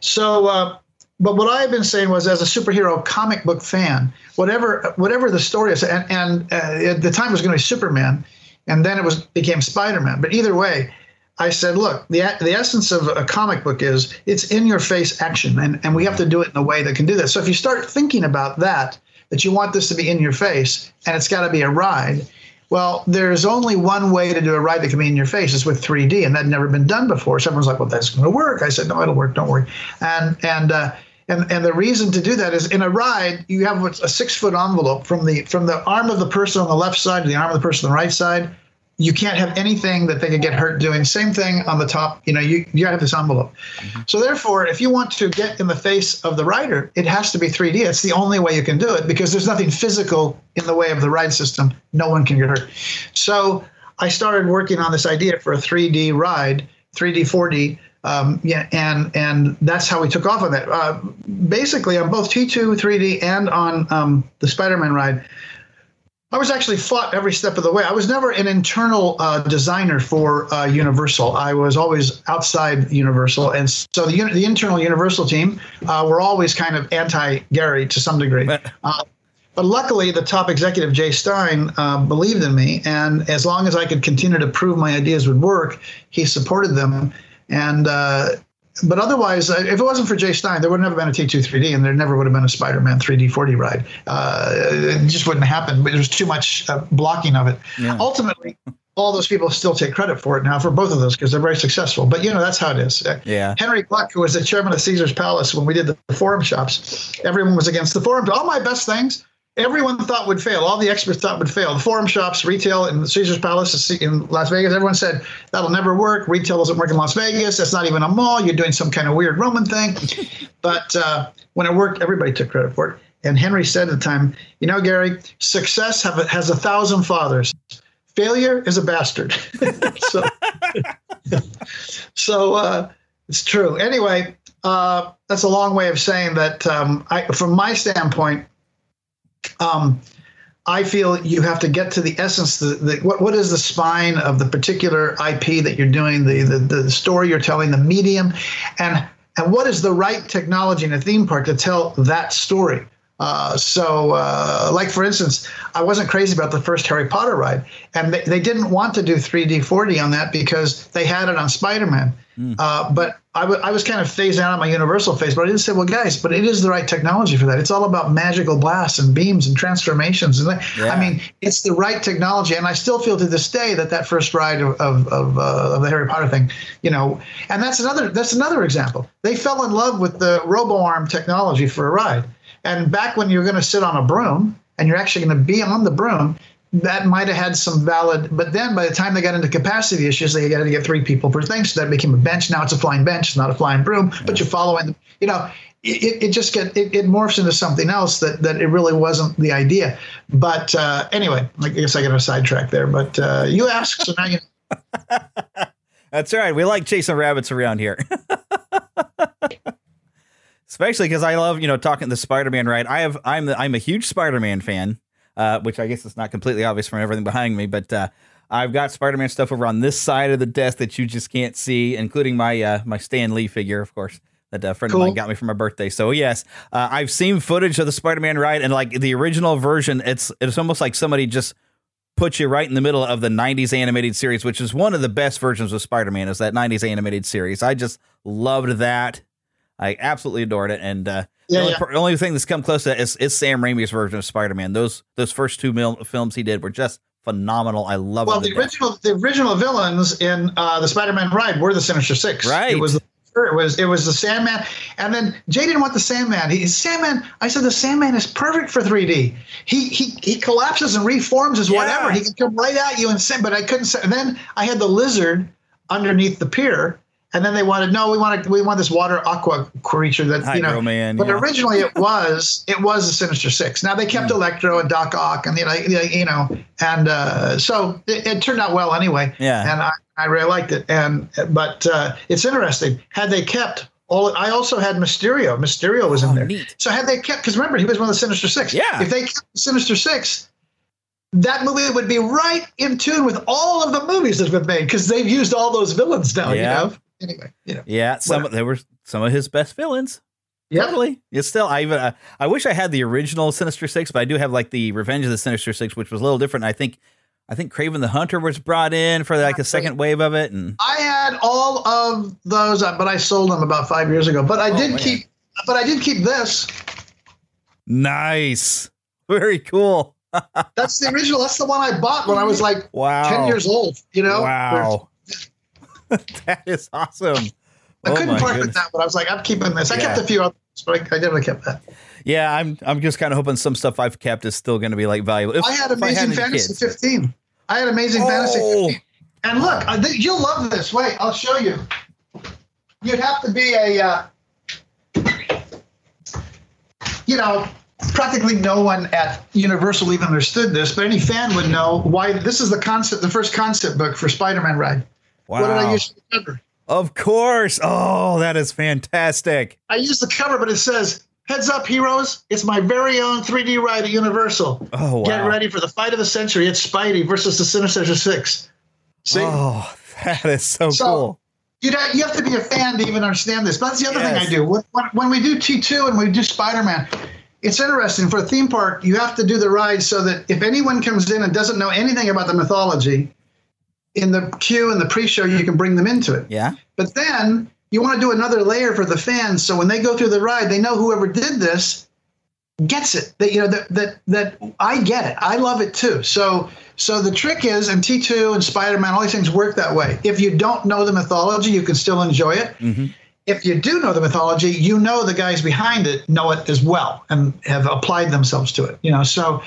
so. Uh, but what I've been saying was, as a superhero comic book fan, whatever whatever the story is, and, and uh, at the time it was going to be Superman, and then it was became Spider Man. But either way, I said, look, the the essence of a comic book is it's in your face action, and and we have to do it in a way that can do that. So if you start thinking about that, that you want this to be in your face, and it's got to be a ride. Well, there's only one way to do a ride that can be in your face is with 3D, and that had never been done before. Someone's like, "Well, that's going to work." I said, "No, it'll work. Don't worry." And and uh, and, and the reason to do that is in a ride, you have a six foot envelope from the from the arm of the person on the left side to the arm of the person on the right side. You can't have anything that they could get hurt doing. Same thing on the top. You know, you, you have this envelope. Mm-hmm. So therefore, if you want to get in the face of the rider, it has to be 3D. It's the only way you can do it because there's nothing physical in the way of the ride system. No one can get hurt. So I started working on this idea for a 3D ride, 3D, 4D. Um, yeah, and and that's how we took off on that. Uh, basically, on both T2 3D and on um, the Spider-Man ride, I was actually fought every step of the way. I was never an internal uh, designer for uh, Universal. I was always outside Universal, and so the the internal Universal team uh, were always kind of anti Gary to some degree. Uh, but luckily, the top executive Jay Stein uh, believed in me, and as long as I could continue to prove my ideas would work, he supported them. And uh, but otherwise, uh, if it wasn't for Jay Stein, there would never been a T2 3D, and there never would have been a Spider-Man 3D 4D ride. Uh, it just wouldn't happen. There was too much uh, blocking of it. Yeah. Ultimately, all those people still take credit for it now for both of those because they're very successful. But you know that's how it is. Uh, Yeah. Henry Gluck, who was the chairman of Caesar's Palace when we did the forum shops, everyone was against the forum. All my best things, everyone thought would fail. All the experts thought would fail. The forum shops, retail in Caesar's Palace in Las Vegas, everyone said that'll never work. Retail doesn't work in Las Vegas. That's not even a mall. You're doing some kind of weird Roman thing. but uh, when it worked, everybody took credit for it. And Henry said at the time, you know, Gary, success have, has a thousand fathers. Failure is a bastard. so, so uh, it's true. Anyway, uh, that's a long way of saying that. Um, I, from my standpoint, um, I feel you have to get to the essence. The, the, what, what is the spine of the particular IP that you're doing, the, the the story you're telling, the medium, and and what is the right technology in a theme park to tell that story. Uh, so, uh, like for instance, I wasn't crazy about the first Harry Potter ride, and they, they didn't want to do 3D 4D on that because they had it on Spider-Man. Uh, but I, w- I was kind of phasing out of my Universal phase, but I didn't say, well, guys, but it is the right technology for that. It's all about magical blasts and beams and transformations. And that, Yeah. I mean, it's the right technology. And I still feel to this day that that first ride of of, of, uh, of the Harry Potter thing, you know, and that's another that's another example. They fell in love with the RoboArm technology for a ride. And back when you were going to sit on a broom and you're actually going to be on the broom, that might have had some valid. But then by the time they got into capacity issues, they got to get three people per thing. So that became a bench. Now it's a flying bench, it's not a flying broom. But you're following, you know, it, it just get it, it morphs into something else that that it really wasn't the idea. But uh, anyway, I guess I got a sidetrack there. But uh, you asked, so now you. That's right. We like chasing rabbits around here. Especially because I love, you know, talking the Spider-Man ride. I have I'm the, I'm a huge Spider-Man fan, uh, which I guess is not completely obvious from everything behind me, but uh, I've got Spider-Man stuff over on this side of the desk that you just can't see, including my uh, my Stan Lee figure, of course, that a friend of mine got me for my birthday. So yes, uh, I've seen footage of the Spider-Man ride, and like the original version, it's it's almost like somebody just put you right in the middle of the 90s animated series, which is one of the best versions of Spider-Man is that 90s animated series. I just loved that. I absolutely adored it. And uh, Yeah, the only, yeah. per- only thing that's come close to that is, is Sam Raimi's version of Spider-Man. Those those first two mil- films he did were just phenomenal. I love it. Well, the to death. original the original villains in uh, the Spider-Man ride were the Sinister Six. Right. It was the, it was it was the Sandman, and then Jay didn't want the Sandman. He Sandman. I said the Sandman is perfect for 3D. He he he collapses and reforms as whatever. He can come right at you and send. But I couldn't. Say, and then I had the lizard underneath the pier. And then they wanted no, we want we want this water aqua creature that you know. Hydro Man, but yeah. originally it was it was the Sinister Six. Now they kept Electro and Doc Ock and you know you know and uh, so it, it turned out well anyway. Yeah. and I, I really liked it. And but uh, it's interesting. Had they kept all, I also had Mysterio. Mysterio was in there. So had they kept because remember he was one of the Sinister Six. Yeah. If they kept the Sinister Six. That movie would be right in tune with all of the movies that have been made because they've used all those villains now. Yeah. You know. Anyway, you know. Yeah, some there were some of his best villains. Yeah. Totally. It's still I even uh, I wish I had the original Sinister Six, but I do have like the Revenge of the Sinister Six, which was a little different. I think I think Kraven the Hunter was brought in for like a second wave of it, and I had all of those, but I sold them about five years ago. But I did man. keep, but I did keep this. nice, very cool. That's the original. That's the one I bought when I was like Wow. ten years old. You know, Wow, that is awesome. I Oh couldn't part with that, but I was like, I'm keeping this. I kept a few others, but I, I definitely kept that. Yeah, I'm I'm just kind of hoping some stuff I've kept is still going to be like valuable. If, I had Amazing any Fantasy kids. 15. I had Amazing Fantasy Oh. 15. And look, I think you'll love this. Wait, I'll show you. You'd have to be a, uh, you know, practically no one at Universal even understood this, but any fan would know why this is the concept, the first concept book for Spider-Man ride. Wow. What did I use for the cover? Of course. Oh, that is fantastic. I used the cover, but it says, "Heads up, heroes! It's my very own 3D ride at Universal. Oh, wow. Get ready for the fight of the century. It's Spidey versus the Sinister Six. See? Oh, that is so, So, cool. You know, you have to be a fan to even understand this. But that's the other thing I do. When, when, when we do T2 and we do Spider Man, it's interesting. For a theme park, you have to do the ride so that if anyone comes in and doesn't know anything about the mythology, in the queue and the pre show, you can bring them into it. Yeah. But then you want to do another layer for the fans. So when they go through the ride, they know whoever did this gets it. That you know that that that I get it. I love it too. So so the trick is, and T two and Spider Man, all these things work that way. If you don't know the mythology, you can still enjoy it. Mm-hmm. If you do know the mythology, you know the guys behind it know it as well and have applied themselves to it. You know, so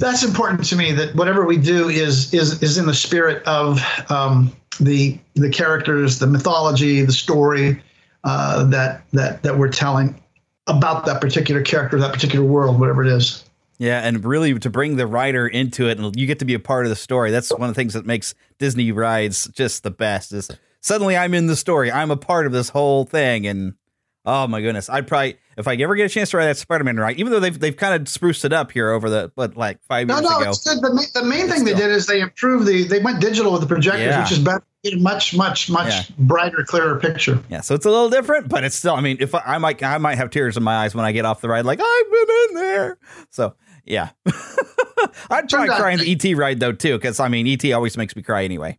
that's important to me that whatever we do is is is in the spirit of um, the the characters, the mythology, the story uh, that that that we're telling about that particular character, that particular world, whatever it is. Yeah, and really to bring the writer into it, and you get to be a part of the story. That's one of the things that makes Disney rides just the best. Is suddenly I'm in the story. I'm a part of this whole thing, and oh my goodness, I'd probably if I ever get a chance to ride that Spider-Man ride, even though they've they've kind of spruced it up here over the but like five No, years no, ago. it's good. The, the main thing they did is they improved the. They went digital with the projectors, Yeah. which is better, much, much, much Yeah. brighter, clearer picture. Yeah, so it's a little different, but it's still. I mean, if I, I might, I might have tears in my eyes when I get off the ride, like I've been in there. So yeah, I'd try crying the ET ride though too, because I mean, ET always makes me cry anyway.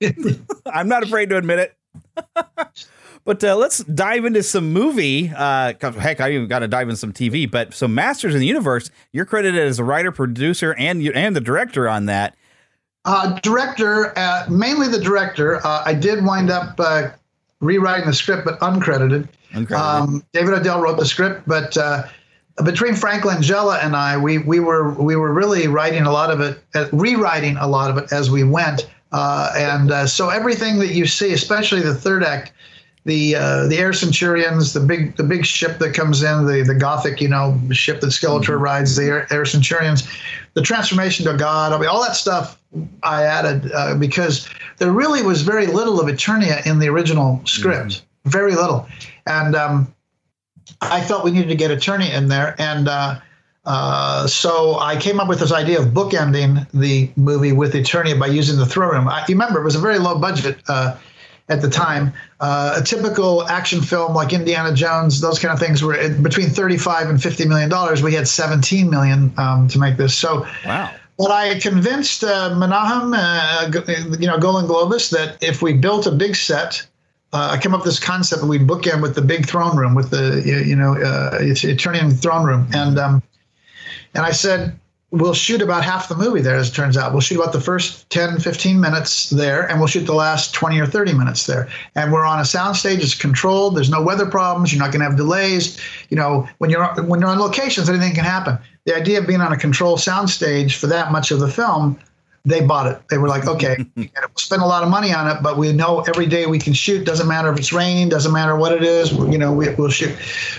I'm not afraid to admit it. But uh, let's dive into some movie. Uh, heck, I even got to dive in some TV. But so, Masters in the Universe, you're credited as a writer, producer, and and the director on that. Uh, director, uh, mainly the director. Uh, I did wind up uh, rewriting the script, but uncredited. Uncredited. Um, David Odell wrote the script, but uh, between Frank Langella and I, we we were we were really writing a lot of it, uh, rewriting a lot of it as we went. Uh, and uh, so everything that you see, especially the third act, the uh, the air centurions, the big the big ship that comes in, the the gothic you know ship that Skeletor rides, the air, air centurions, the transformation to God, I mean all that stuff I added uh, because there really was very little of Eternia in the original script, very little, and um, I felt we needed to get Eternia in there, and uh, uh, so I came up with this idea of bookending the movie with Eternia by using the throne room. I, you remember it was a very low budget uh, at the time. Uh, a typical action film like Indiana Jones, those kind of things were between 35 and 50 million dollars. We had 17 million um, to make this. So wow. But I convinced uh, Menahem, uh, you know, Golan Globus, that if we built a big set, uh, I came up with this concept that we bookend with the big throne room, with the you you know uh, Eternian throne room, and um, and I said we'll shoot about half the movie there. As it turns out, we'll shoot about the first 10, 15 minutes there, and we'll shoot the last twenty or thirty minutes there. And we're on a soundstage; it's controlled. There's no weather problems. You're not going to have delays. You know, when you're when you're on locations, anything can happen. The idea of being on a controlled soundstage for that much of the film they bought it. They were like, okay, we'll spend a lot of money on it, but we know every day we can shoot. Doesn't matter if it's raining. Doesn't matter what it is. You know, we, we'll shoot.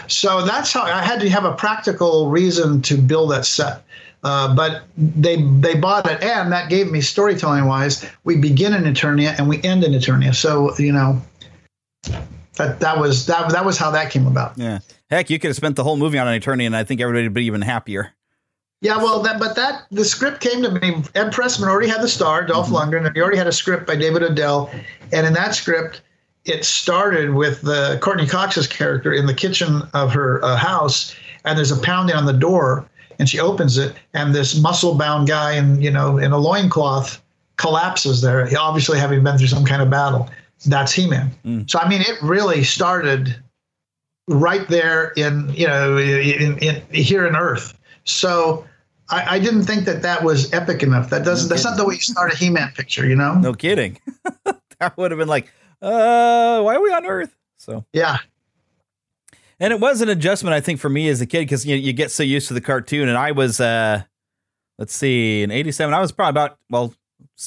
So that's how I had to have a practical reason to build that set. Uh, but they they bought it, and that gave me storytelling wise. We begin in Eternia and we end in Eternia. So you know, that that was that that was how that came about. Yeah, heck, you could have spent the whole movie on Eternia, and I think everybody would be even happier. Yeah, well, that but that the script came to me. Ed Pressman already had the star, Dolph Lundgren, and he already had a script by David Odell. And in that script, it started with the Courteney Cox's character in the kitchen of her uh, house, and there's a pounding on the door, and she opens it, and this muscle-bound guy in you know in a loincloth collapses there, obviously having been through some kind of battle. That's He-Man. So I mean, it really started right there in you know in, in here in Earth. So I, I didn't think that that was epic enough. That doesn't. that's not the way you start a He-Man picture, you know. No kidding. that would have been like, uh, why are we on Earth? So yeah. And it was an adjustment, I think, for me as a kid because you you get so used to the cartoon. And I was, uh, let's see, in '87, I was probably about well,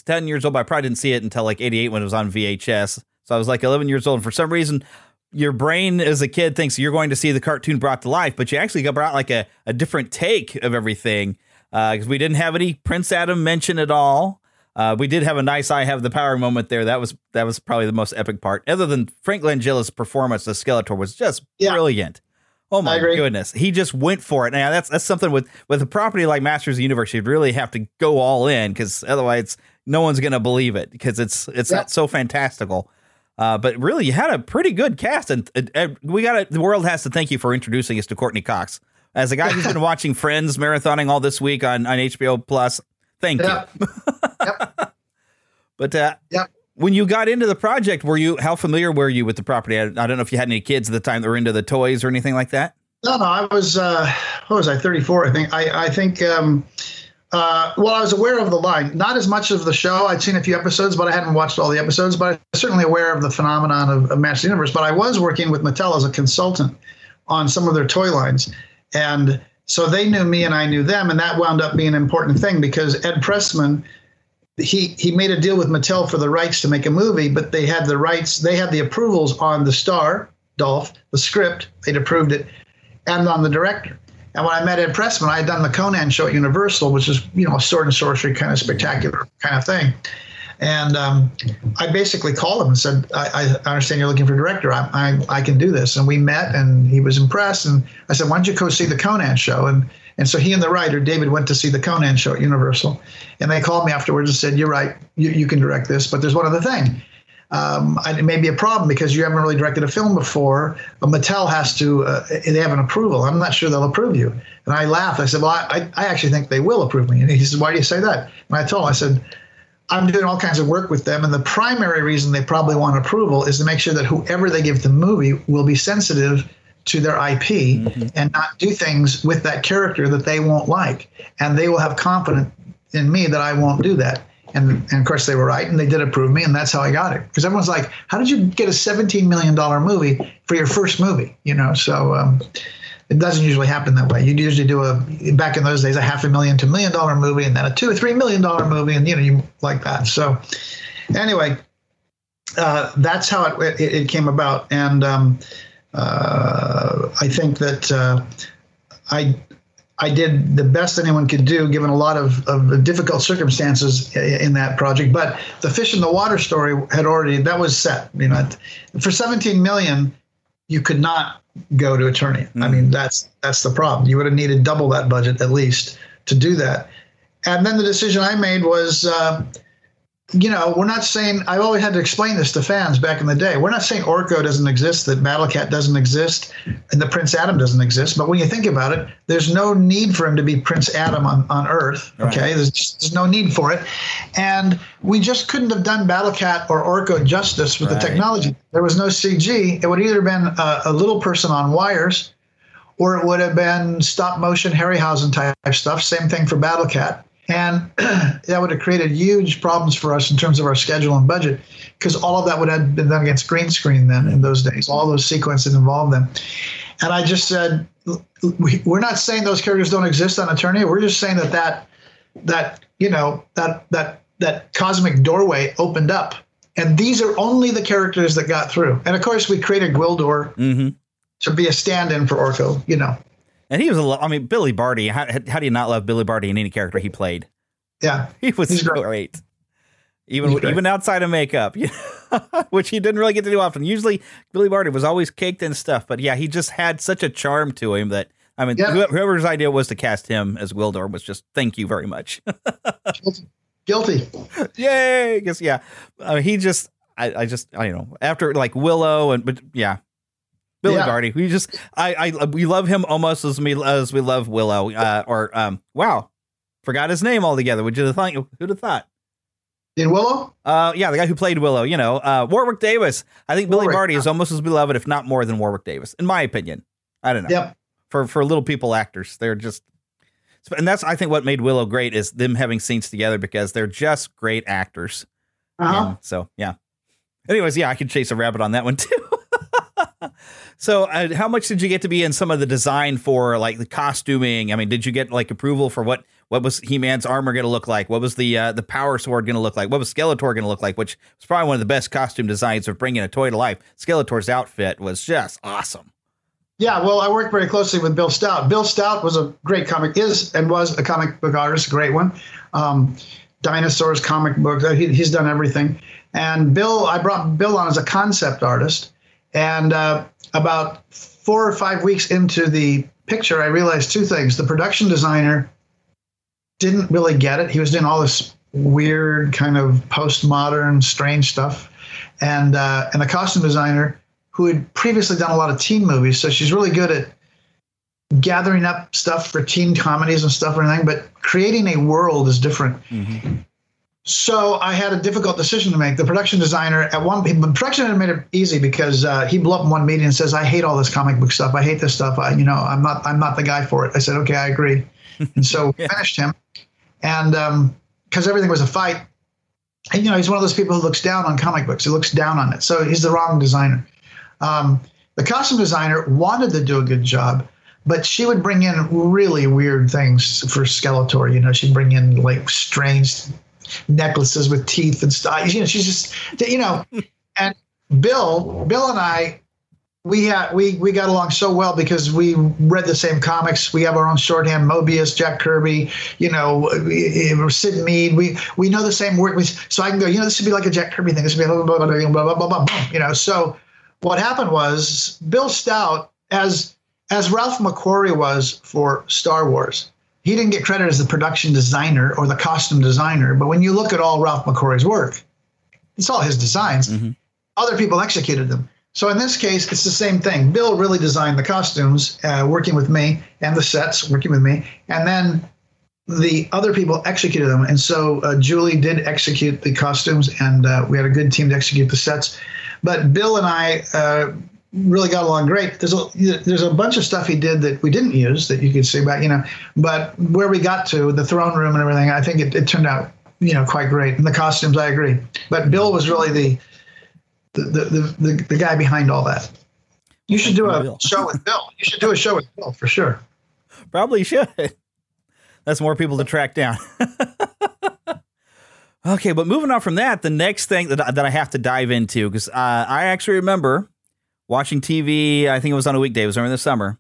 ten years old, but I probably didn't see it until like '88 when it was on VHS. So I was like 11 years old. And for some reason, your brain as a kid thinks you're going to see the cartoon brought to life, but you actually got brought like a, a different take of everything because uh, we didn't have any Prince Adam mention at all. Uh, we did have a nice "I have the power" moment there. That was that was probably the most epic part. Other than Frank Langella's performance as Skeletor was just yeah. brilliant. Oh my goodness, he just went for it. Now that's that's something with with a property like Masters of the Universe, you'd really have to go all in because otherwise no one's going to believe it because it's it's yeah. not so fantastical. Uh, but really, you had a pretty good cast, and uh, we got the world has to thank you for introducing us to Courteney Cox as a guy who's been watching Friends marathoning all this week on on HBO Plus. Thank yep. you. yep. But uh, yep. when you got into the project, were you how familiar were you with the property? I, I, don't know if you had any kids at the time that were into the toys or anything like that. No, no, I was. Uh, what was I? Thirty four, I think. I, I think. Um, uh, well, I was aware of the line, not as much of the show. I'd seen a few episodes, but I hadn't watched all the episodes. But I was certainly aware of the phenomenon of, of Master Universe. But I was working with Mattel as a consultant on some of their toy lines, and so they knew me and I knew them, and that wound up being an important thing because Ed Pressman he he made a deal with Mattel for the rights to make a movie, but they had the rights, they had the approvals on the star, Dolph, the script, they'd approved it, and on the director. And when I met Ed Pressman, I had done the Conan show at Universal, which is you know a sword and sorcery kind of spectacular kind of thing. And um, I basically called him and said, I, I understand you're looking for a director. I, I, I can do this. And we met, and he was impressed. And I said, Why don't you go see the Conan show? And and so he and the writer, David, went to see the Conan show at Universal. And they called me afterwards and said, You're right, you, you can direct this, but there's one other thing. Um, it may be a problem because you haven't really directed a film before. But Mattel has to, uh, they have an approval. I'm not sure they'll approve you. And I laughed. I said, Well, I, I actually think they will approve me. And he said, Why do you say that? And I told him, I said, I'm doing all kinds of work with them. And the primary reason they probably want approval is to make sure that whoever they give the movie will be sensitive to their IP mm-hmm. and not do things with that character that they won't like. And they will have confidence in me that I won't do that. And, and of course, they were right, and they did approve me, and that's how I got it. Because everyone's like, "How did you get a $17 million movie for your first movie?" You know, so um, it doesn't usually happen that way. You'd usually do a back in those days a half a million to million dollar movie, and then a two or three million dollar movie, and you know, you like that. So anyway, uh, that's how it, it, it came about, and um, uh, I think that uh, I I did the best anyone could do, given a lot of, of difficult circumstances in that project. But the fish in the water story had already that was set. You know, for 17 million, you could not go to Eternia. Mm-hmm. I mean, that's that's the problem. You would have needed double that budget at least to do that. And then the decision I made was. Uh, you know, we're not saying, I've always had to explain this to fans back in the day. We're not saying Orko doesn't exist, that Battle Cat doesn't exist, and the Prince Adam doesn't exist. But when you think about it, there's no need for him to be Prince Adam on, on Earth. Okay. Right. There's, just, there's no need for it. And we just couldn't have done Battle Cat or Orko justice with right. the technology. There was no CG. It would either have been a, a little person on wires or it would have been stop motion Harryhausen type stuff. Same thing for Battle Cat. And that would have created huge problems for us in terms of our schedule and budget, because all of that would have been done against green screen then in those days. All those sequences involved them. And I just said, we're not saying those characters don't exist on Eternia. We're just saying that that that you know that that that cosmic doorway opened up, and these are only the characters that got through. And of course, we created Gwildor mm-hmm. to be a stand-in for Orko. You know. And he was a lo- I mean, Billy Barty. How, how do you not love Billy Barty in any character he played? Yeah, he was He's great. great. Even great. even outside of makeup, you know, which he didn't really get to do often. Usually, Billy Barty was always caked in stuff, but yeah, he just had such a charm to him that I mean, yeah. whoever's idea was to cast him as Gwildor was just thank you very much. Guilty. Yay! I guess yeah. Uh, he just I, I just I you know after like Willow and but yeah Billy yeah. Barty. We just I I we love him almost as we as we love Willow. Uh, or um wow, forgot his name altogether. Would you have thought? Who'd have thought? In Willow? Uh, yeah, the guy who played Willow. You know, uh, Warwick Davis. I think Warwick. Billy Barty is almost as beloved, if not more, than Warwick Davis, in my opinion. I don't know. Yep. For for little people actors, they're just, and that's I think what made Willow great is them having scenes together because they're just great actors. Uh-huh. so yeah. Anyways, yeah, I could chase a rabbit on that one too. So, uh, how much did you get to be in some of the design for like the costuming? I mean, did you get like approval for what What was He Man's armor going to look like? What was the uh, the power sword going to look like? What was Skeletor going to look like? Which was probably one of the best costume designs of bringing a toy to life. Skeletor's outfit was just awesome. Yeah, well, I worked very closely with Bill Stout. Bill Stout was a great comic, is and was a comic book artist, a great one. Um, dinosaurs, comic books, uh, he, he's done everything. And Bill, I brought Bill on as a concept artist. And uh, about four or five weeks into the picture, I realized two things. The production designer didn't really get it. He was doing all this weird kind of postmodern, strange stuff. And, uh, and the costume designer who had previously done a lot of teen movies. So she's really good at gathering up stuff for teen comedies and stuff and everything, but creating a world is different. Mm-hmm. So I had a difficult decision to make. The production designer at one, the production had made it easy because uh, he blew up in one meeting and says, "I hate all this comic book stuff. I hate this stuff. I, you know, I'm not, I'm not the guy for it." I said, "Okay, I agree," and so yeah. finished him. And because um, everything was a fight, and you know, he's one of those people who looks down on comic books. He looks down on it. So he's the wrong designer. Um, the costume designer wanted to do a good job, but she would bring in really weird things for Skeletor. You know, she'd bring in like strange necklaces with teeth and stuff. You know, she's just, you know, and Bill, Bill and I, we had we we got along so well because we read the same comics. We have our own shorthand: Moebius, Jack Kirby, you know, Syd Mead. We we know the same work. So I can go, you know, this would be like a Jack Kirby thing. This would be blah blah blah blah blah blah blah. blah you know, so what happened was Bill Stout, as as Ralph McQuarrie was for Star Wars, he didn't get credit as the production designer or the costume designer. But when you look at all Ralph McQuarrie's work, it's all his designs. Mm-hmm. Other people executed them. So in this case, it's the same thing. Bill really designed the costumes, uh, working with me, and the sets, working with me, and then the other people executed them. And so uh, Julie did execute the costumes, and uh, we had a good team to execute the sets. But Bill and I uh, really got along great. There's a there's a bunch of stuff he did that we didn't use that you could see about you know, but where we got to the throne room and everything, I think it, it turned out you know quite great. And the costumes, I agree. But Bill was really the the the the, the guy behind all that. You should do a show with Bill. You should do a show with Bill for sure. Probably should. That's more people to track down. okay, but moving on from that, the next thing that, that I have to dive into, because uh, I actually remember watching TV. I think it was on a weekday. It was during the summer.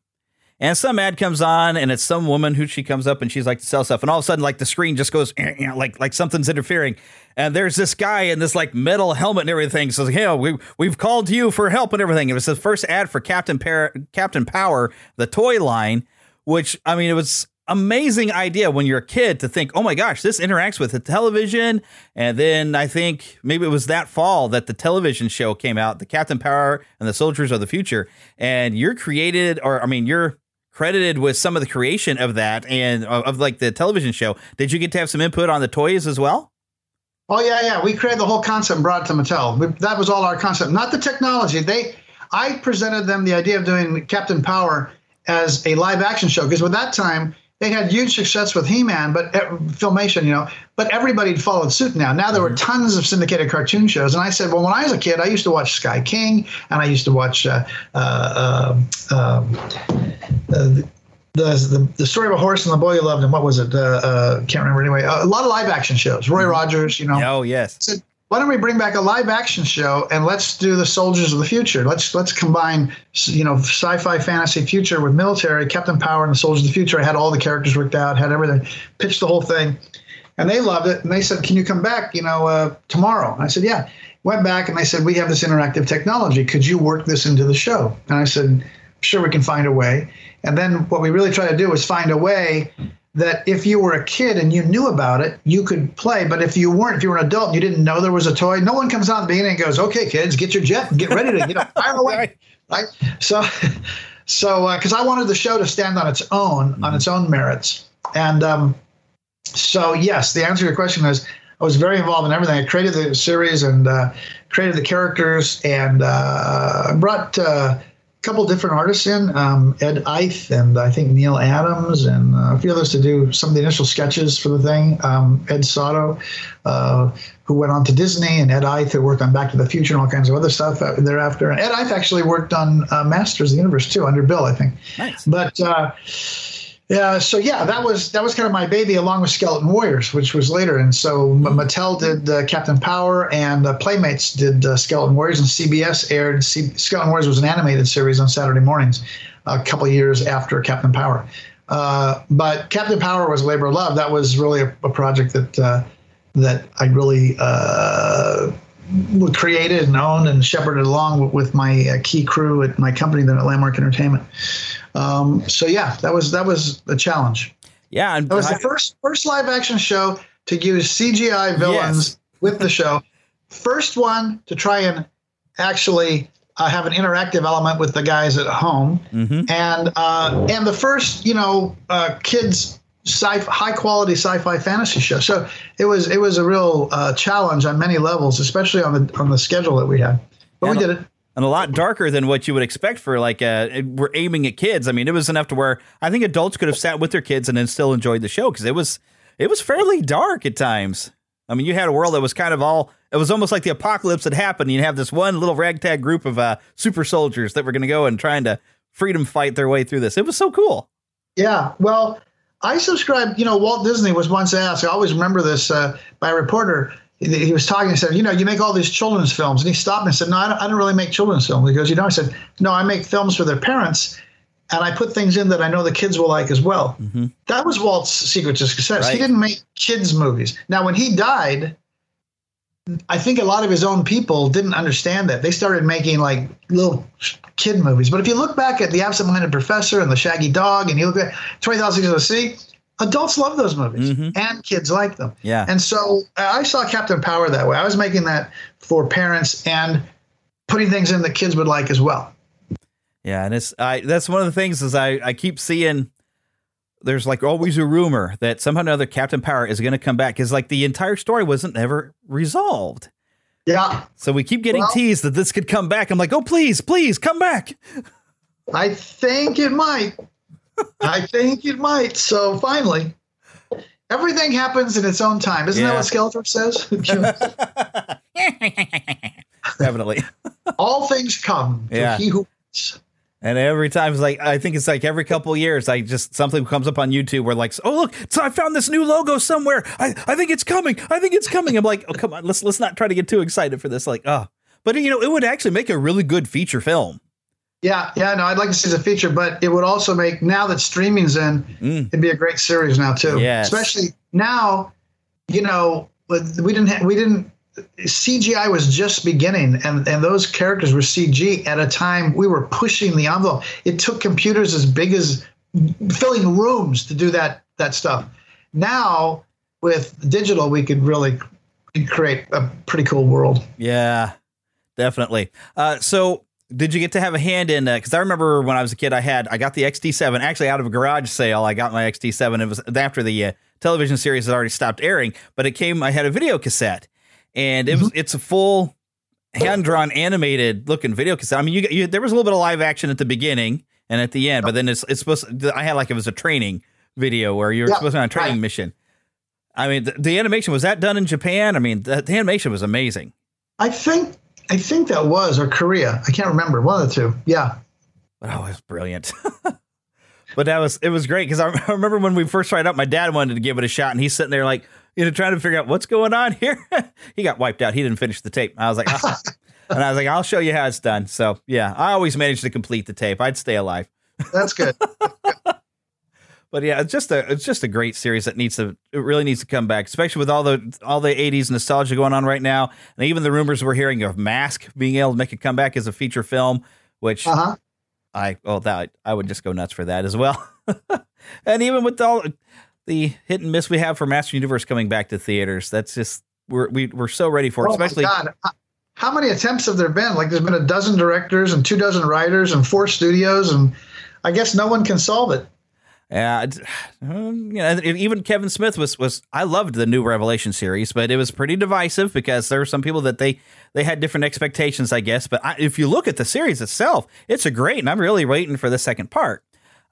And some ad comes on, and it's some woman who she comes up and she's like to sell stuff, and all of a sudden, like the screen just goes eh, eh, like like something's interfering, and there's this guy in this like metal helmet and everything. So hey, we we've called you for help and everything. It was the first ad for Captain Par- Captain Power, the toy line, which I mean, it was amazing idea when you're a kid to think, oh my gosh, this interacts with the television. And then I think maybe it was that fall that the television show came out, the Captain Power and the Soldiers of the Future. And you're created, or I mean, you're credited with some of the creation of that and of, of like the television show. Did you get to have some input on the toys as well? Oh yeah, yeah. We created the whole concept and brought it to Mattel. That was all our concept, not the technology. They, I presented them the idea of doing Captain Power as a live action show because at that time they had huge success with He-Man, but uh, filmation, you know, but everybody had followed suit now. Now there were mm-hmm. tons of syndicated cartoon shows, and I said, well, when I was a kid, I used to watch Sky King, and I used to watch uh, uh, um, the, the, the story of a horse and the boy who loved him. What was it? Uh, uh, can't remember anyway. a lot of live action shows. Roy mm-hmm. Rogers, you know. Oh yes. Said, why don't we bring back a live action show and let's do the soldiers of the future. Let's let's combine you know sci-fi fantasy future with military captain power and the soldiers of the future. I had all the characters worked out had everything pitched the whole thing. And they loved it. And they said can you come back you know uh, tomorrow? And i said yeah. Went back and they said we have this interactive technology. Could you work this into the show? And i said sure we can find a way. And then what we really try to do is find a way that if you were a kid and you knew about it, you could play. But if you weren't, if you were an adult and you didn't know there was a toy, no one comes out at the beginning and goes, "Okay, kids, get your jet and get ready to you know fire away." right. So, so because uh, I wanted the show to stand on its own, mm-hmm. on its own merits, and um, so yes, the answer to your question is I was very involved in everything. I created the series and uh, created the characters and uh, brought uh, couple different artists in um, Ed Eyth and I think Neal Adams and uh, a few others to do some of the initial sketches for the thing. Um, Ed Sato, uh, who went on to Disney, and Ed Eyth, who worked on Back to the Future and all kinds of other stuff thereafter. And Ed Eyth actually worked on uh, Masters of the Universe too, under Bill, I think. Nice. But uh, Yeah, so yeah, that was that was kind of my baby, along with Skeleton Warriors, which was later. And so M- Mattel did uh, Captain Power, and uh, Playmates did uh, Skeleton Warriors, and CBS aired C- Skeleton Warriors was an animated series on Saturday mornings, a couple years after Captain Power. Uh, but Captain Power was labor of love. That was really a, a project that uh, that I really uh, created and owned and shepherded along with my uh, key crew at my company, then at Landmark Entertainment. Um, so yeah, that was that was a challenge. Yeah, and It was I- the first first live action show to use CGI villains with the show. First one to try and actually uh, have an interactive element with the guys at home, Mm-hmm. and uh, and the first you know uh, kids sci high quality sci-fi fantasy show. So it was it was a real uh, challenge on many levels, especially on the on the schedule that we had. But we did it. And a lot darker than what you would expect for like uh we're aiming at kids. I mean, it was enough to where I think adults could have sat with their kids and then still enjoyed the show because it was it was fairly dark at times. I mean, you had a world that was kind of all it was almost like the apocalypse had happened. You have this one little ragtag group of uh super soldiers that were going to go and trying to freedom fight their way through this. It was so cool. Yeah, well, I subscribed. You know, Walt Disney was once asked. I always remember this uh, by a reporter. He was talking and said, "You know, you make all these children's films," and he stopped and said, "No, I don't, I don't really make children's films." He goes, "You know," I said, "No, I make films for their parents, and I put things in that I know the kids will like as well." Mm-hmm. That was Walt's secret to success. He didn't make kids movies. Now, when he died, I think a lot of his own people didn't understand that. They started making like little kid movies. But if you look back at The Absent Minded Professor and The Shaggy Dog, and you look at 20,000 Leagues Under the Sea, adults love those movies and kids like them. Yeah. And so uh, I saw Captain Power that way. I was making that for parents and putting things in that kids would like as well. Yeah, and it's I that's one of the things is I I keep seeing there's like always a rumor that somehow or another Captain Power is going to come back because like the entire story wasn't ever resolved. Yeah. So we keep getting Well- teased that this could come back. I'm like, oh please, please come back. I think it might. I think it might. So finally, everything happens in its own time. Isn't that what Skeletor says? Definitely. All things come to Yeah. he who And every time it's like I think it's like every couple of years, I just something comes up on YouTube where like, oh look, so I found this new logo somewhere. I, I think it's coming. I think it's coming. I'm like, oh come on, let's let's not try to get too excited for this. Like, oh, but you know, it would actually make a really good feature film. Yeah, yeah, no, I'd like to see the feature, but it would also make now that streaming's in, it'd be a great series now too. Yes. Especially now, you know, we didn't ha- we didn't CGI was just beginning, and and those characters were CG at a time we were pushing the envelope. It took computers as big as filling rooms to do that that stuff. Now with digital, we could really create a pretty cool world. Yeah, definitely. Uh, so did you get to have a hand in? Because I remember when I was a kid, I had I got the XT7 actually out of a garage sale. I got my XT7. It was after the uh, television series had already stopped airing, but it came. I had a video cassette, and it was it's a full hand drawn animated looking video cassette. I mean, you, you there was a little bit of live action at the beginning and at the end, but then it's it's supposed. To, I had like it was a training video where you were Yeah, supposed to be on a training right. mission. I mean, the, the animation was that done in Japan? I mean, the, the animation was amazing. I think I think that was or Korea. I can't remember one of the two. Yeah. Oh, it was brilliant. but that was it was great because I, I remember when we first tried out, my dad wanted to give it a shot, and he's sitting there like you know trying to figure out what's going on here. he got wiped out. He didn't finish the tape. I was like, "Ah." and I was like, I'll show you how it's done. So yeah, I always managed to complete the tape. I'd stay alive. That's good. But yeah, it's just a it's just a great series that needs to it really needs to come back, especially with all the all the '80s nostalgia going on right now, and even the rumors we're hearing of Mask being able to make a comeback as a feature film, which Uh-huh. I oh that I would just go nuts for that as well. and even with all the hit and miss we have for Master Universe coming back to theaters, that's just we're we, we're so ready for it. Oh my especially How many attempts have there been? Like, there's been a dozen directors and two dozen writers and four studios, and I guess no one can solve it. Yeah, um, you know, even Kevin Smith was was I loved the new Revelation series, but it was pretty divisive because there were some people that they they had different expectations, I guess. But I, if you look at the series itself, it's a great, and I'm really waiting for the second part.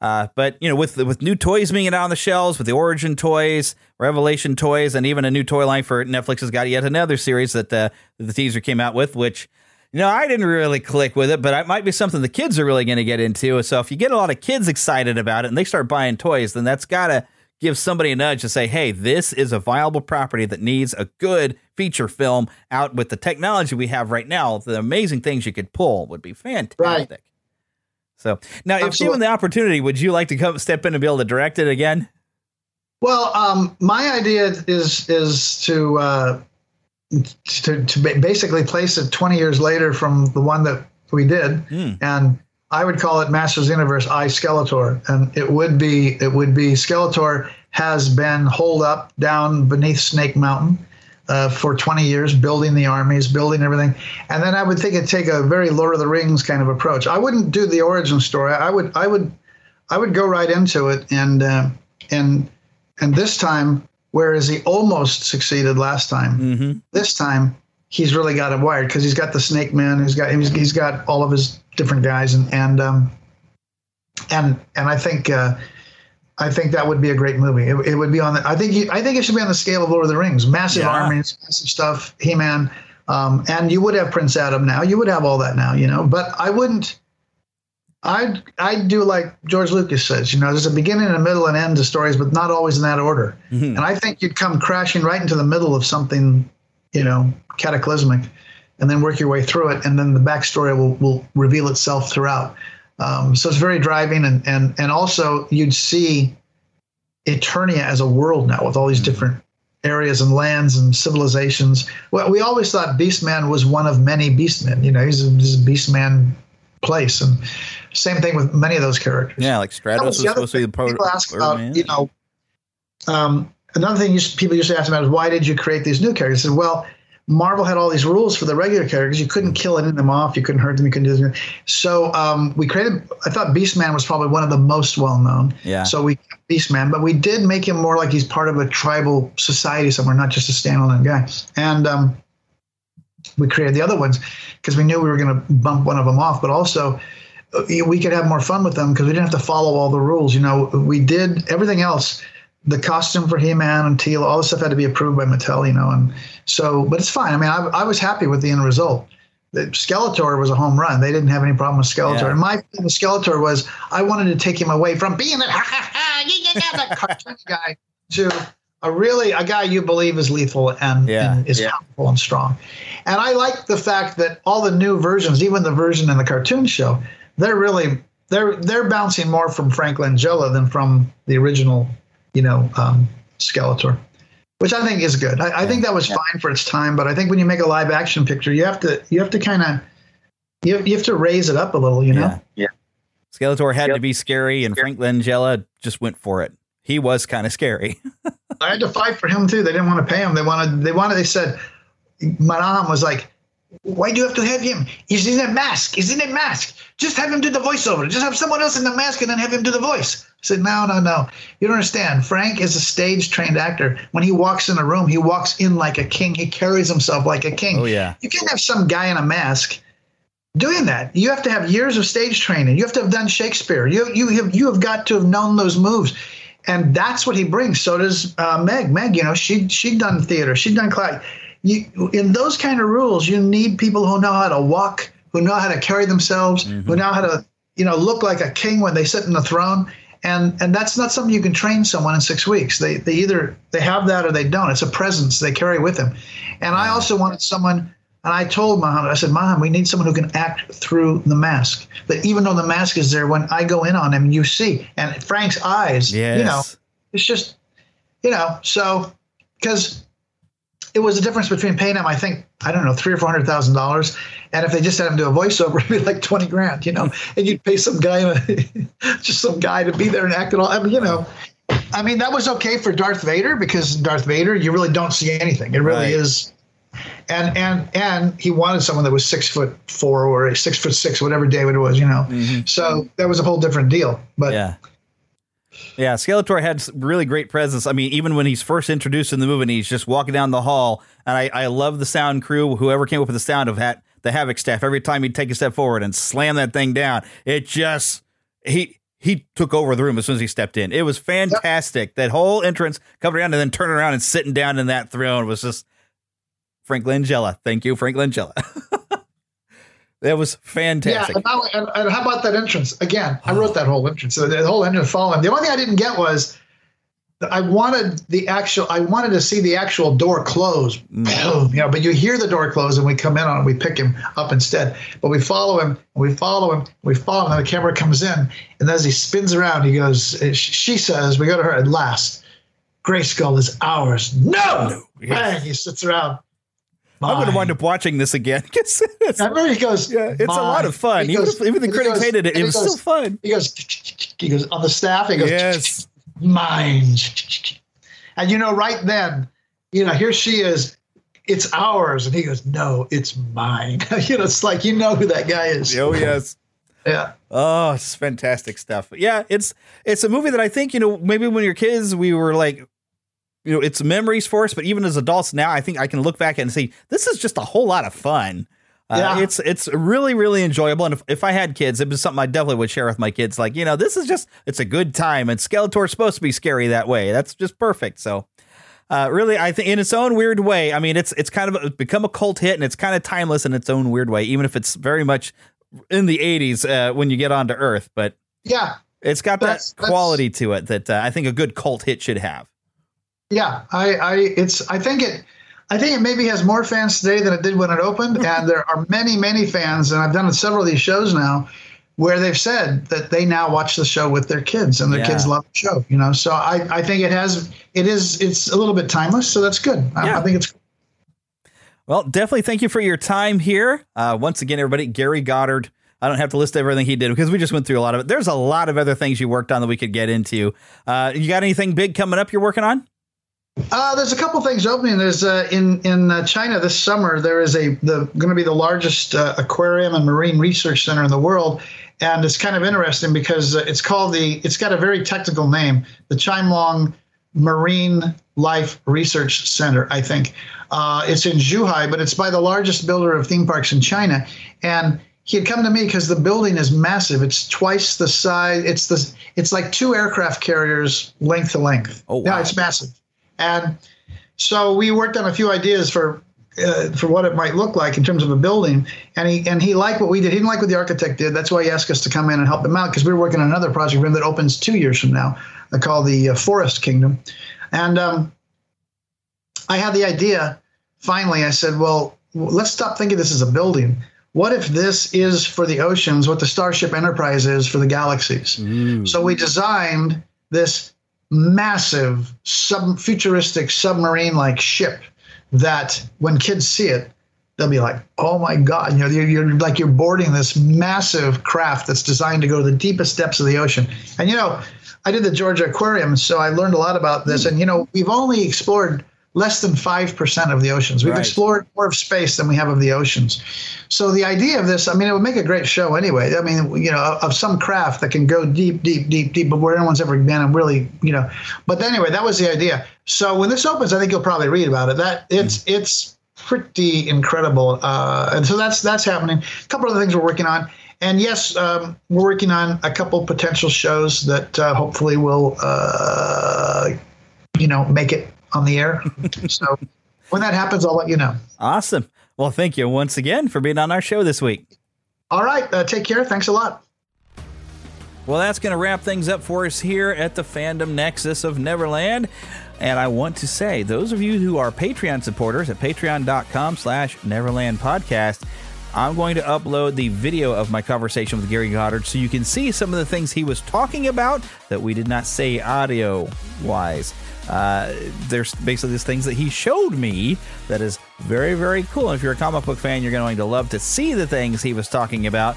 Uh, but you know, with with new toys being out on the shelves, with the Origin toys, Revelation toys, and even a new toy line for Netflix has got yet another series that uh, the teaser came out with, which You know, I didn't really click with it, but it might be something the kids are really going to get into. So if you get a lot of kids excited about it and they start buying toys, then that's got to give somebody a nudge to say, hey, this is a viable property that needs a good feature film out with the technology we have right now. The amazing things you could pull would be fantastic. Right. So now, if given the opportunity, would you like to come step in and be able to direct it again? Well, um, my idea is is to uh, to, to basically place it 20 years later from the one that we did, mm. and I would call it Masters Universe I Skeletor, and it would be it would be Skeletor has been holed up down beneath Snake Mountain. Uh, for 20 years, building the armies, building everything, and then I would think it'd take a very Lord of the Rings kind of approach. I wouldn't do the origin story. I would, I would, I would go right into it, and uh, and and this time, whereas he almost succeeded last time, mm-hmm. this time he's really got it wired because he's got the Snake Man, he's got he's, he's got all of his different guys, and and um, and and I think uh, I think that would be a great movie. It, it would be on the. I think you, I think it should be on the scale of Lord of the Rings. Massive Yeah. armies, massive stuff. He Man. Um, and you would have Prince Adam now. You would have all that now, you know. But I wouldn't. I'd I'd do like George Lucas says. You know, there's a beginning, and a middle, and end to stories, but not always in that order. Mm-hmm. And I think you'd come crashing right into the middle of something, you know, cataclysmic, and then work your way through it, and then the backstory will will reveal itself throughout. Um, so it's very driving, and and and also you'd see Eternia as a world now with all these different areas and lands and civilizations. Well, we always thought Beastman was one of many Beastmen. You know, he's a, he's a Beastman place, and same thing with many of those characters. Yeah, like Stratos was other supposed to be the pro- people ask about, man. you know, um, another thing you, people used to ask about is why did you create these new characters? I said, well, Marvel had all these rules for the regular characters. You couldn't kill any of them off. You couldn't hurt them. You couldn't do this. So um, we created. I thought Beastman was probably one of the most well known. Yeah. So we Beastman, but we did make him more like he's part of a tribal society somewhere, not just a standalone guy. And um, we created the other ones because we knew we were going to bump one of them off, but also uh, we could have more fun with them because we didn't have to follow all the rules. You know, we did everything else. The costume for He-Man and Teela, all this stuff had to be approved by Mattel. You know, and so, but it's fine. I mean, I, I was happy with the end result. The Skeletor was a home run. They didn't have any problem with Skeletor. Yeah. And my thing with Skeletor was I wanted to take him away from being that that cartoon guy to a really a guy you believe is lethal and, Yeah. and is Yeah. powerful and strong. And I like the fact that all the new versions, even the version in the cartoon show, they're really they're they're bouncing more from Frank Langella than from the original, you know, um, Skeletor, which I think is good. I, I think that was fine for its time, but I think when you make a live action picture, you have to you have to kind of you, you have to raise it up a little, you know. Yeah. Skeletor had to be scary, and Frank Langella just went for it. He was kind of scary. I had to fight for him too. They didn't want to pay him. They wanted. They wanted. They said, Menahem was like, "Why do you have to have him? He's in a mask. He's in a mask. Just have him do the voiceover. Just have someone else in the mask and then have him do the voice." I said, "No, no, no. You don't understand. Frank is a stage trained actor. When he walks in a room, he walks in like a king. He carries himself like a king. Oh, yeah. You can't have some guy in a mask." Doing that, you have to have years of stage training. You have to have done Shakespeare. You you have you have got to have known those moves and that's what he brings. So does uh, Meg. Meg, you know, she she'd done theater, she'd done class. You in those kind of rules, you need people who know how to walk, who know how to carry themselves, who know how to you know look like a king when they sit in the throne. And and that's not something you can train someone in six weeks. They they either they have that or they don't. It's a presence they carry with them. And I also wanted someone. And I told Menahem, I said, Menahem, we need someone who can act through the mask. That even though the mask is there, when I go in on him, you see. And Frank's eyes, you know, it's just, you know, so because it was the difference between paying him, I think, I don't know, three or four hundred thousand dollars, and if they just had him do a voiceover, it'd be like twenty grand, you know, and you'd pay some guy, just some guy to be there and act it all. I mean, you know, I mean, that was okay for Darth Vader because Darth Vader, you really don't see anything. It really Right. is. And and and he wanted someone that was six foot four or six foot six, whatever David was, you know. Mm-hmm. So that was a whole different deal. But yeah. Yeah, Skeletor had really great presence. I mean, even when he's first introduced in the movie and he's just walking down the hall, and I, I love the sound crew, whoever came up with the sound of hat, the Havoc staff, every time he'd take a step forward and slam that thing down, it just, he, he took over the room as soon as he stepped in. It was fantastic. That whole entrance, coming around and then turning around and sitting down in that throne was just Frank Langella. Thank you, Frank Langella. That was fantastic. Yeah, and, now, and, and, how about that entrance? Again, I wrote that whole entrance. So the whole entrance following. The only thing I didn't get was I wanted the actual. I wanted to see the actual door close. Mm. Boom, you know, but you hear the door close, and we come in on it. We pick him up instead. But we follow him. We follow him. We follow him. And the camera comes in, and as he spins around, he goes. She says, "We go to her at last. Grayskull is ours." No. no. Yes. Bang! He sits around. I'm going to wind up watching this again. I remember he goes, yeah, it's mine. a lot of fun. Even, goes, if, even the critics goes, hated it, it was goes, still fun. He goes, he goes on the staff. He goes, yes. mine. And you know, right then, you know, here she is. It's ours, and he goes, no, it's mine. you know, it's like you know who that guy is. Oh yes. Yeah. Oh, it's fantastic stuff. Yeah, it's it's a movie that I think you know maybe when you're kids we were like you know, it's memories for us, but even as adults now, I think I can look back and say this is just a whole lot of fun. Uh, yeah. it's it's really really enjoyable, and if, if I had kids, it was something I definitely would share with my kids. Like you know, this is just it's a good time, and Skeletor's supposed to be scary that way. That's just perfect. So, uh, really, I think in its own weird way, I mean, it's it's kind of become a cult hit, and it's kind of timeless in its own weird way, even if it's very much in the '80s uh, when you get onto Earth. But yeah, it's got that's, that quality to it that uh, I think a good cult hit should have. Yeah, I, I, it's, I think it, I think it maybe has more fans today than it did when it opened, and there are many, many fans, and I've done several of these shows now, where they've said that they now watch the show with their kids, and their yeah. kids love the show. You know, so I, I think it has, it is, it's a little bit timeless, so that's good. Yeah. I, I think it's. Well, definitely thank you for your time here. Uh, once again, everybody, Gary Goddard. I don't have to list everything he did because we just went through a lot of it. There's a lot of other things you worked on that we could get into. Uh, you got anything big coming up you're working on? Uh, there's a couple things opening. There's uh, in in uh, China this summer. There is a the going to be the largest uh, aquarium and marine research center in the world, and it's kind of interesting because uh, it's called the. It's got a very technical name, the Chimelong Marine Life Research Center. I think uh, it's in Zhuhai, but it's by the largest builder of theme parks in China, and he had come to me because the building is massive. It's twice the size. It's the. It's like two aircraft carriers length to length. Oh wow! Yeah, it's massive. And so we worked on a few ideas for uh, for what it might look like in terms of a building. And he and he liked what we did. He didn't like what the architect did. That's why he asked us to come in and help him out because we were working on another project for him that opens two years from now. I call the uh, Forest Kingdom. And um, I had the idea. Finally, I said, "Well, let's stop thinking this is a building. What if this is for the oceans what the Starship Enterprise is for the galaxies?" Mm. So we designed this massive sub futuristic submarine like ship that when kids see it they'll be like oh my god you know you're, you're, like you're boarding this massive craft that's designed to go to the deepest depths of the ocean. And you know i did the georgia aquarium so i learned a lot about this. Hmm. And you know we've only explored less than 5% of the oceans. We've right. explored more of space than we have of the oceans. So the idea of this, I mean, it would make a great show anyway. I mean, you know, of, some craft that can go deep, deep, deep, deep, but where anyone's ever been and really, you know. But anyway, that was the idea. So when this opens, I think you'll probably read about it. That it's mm. it's pretty incredible. Uh, and so that's that's happening. A couple other things we're working on. And yes, um, we're working on a couple potential shows that uh, hopefully will, uh, you know, make it on the air. so when that happens, I'll let you know. Awesome. Well, thank you once again for being on our show this week. All right. Uh, take care. Thanks a lot. Well, that's going to wrap things up for us here at the Fandom Nexus of Neverland. And I want to say, those of you who are Patreon supporters at patreon.com slash Neverland Podcast, I'm going to upload the video of my conversation with Gary Goddard so you can see some of the things he was talking about that we did not say audio wise. Uh, there's basically these things that he showed me that is very, very cool. And if you're a comic book fan, you're going to love to see the things he was talking about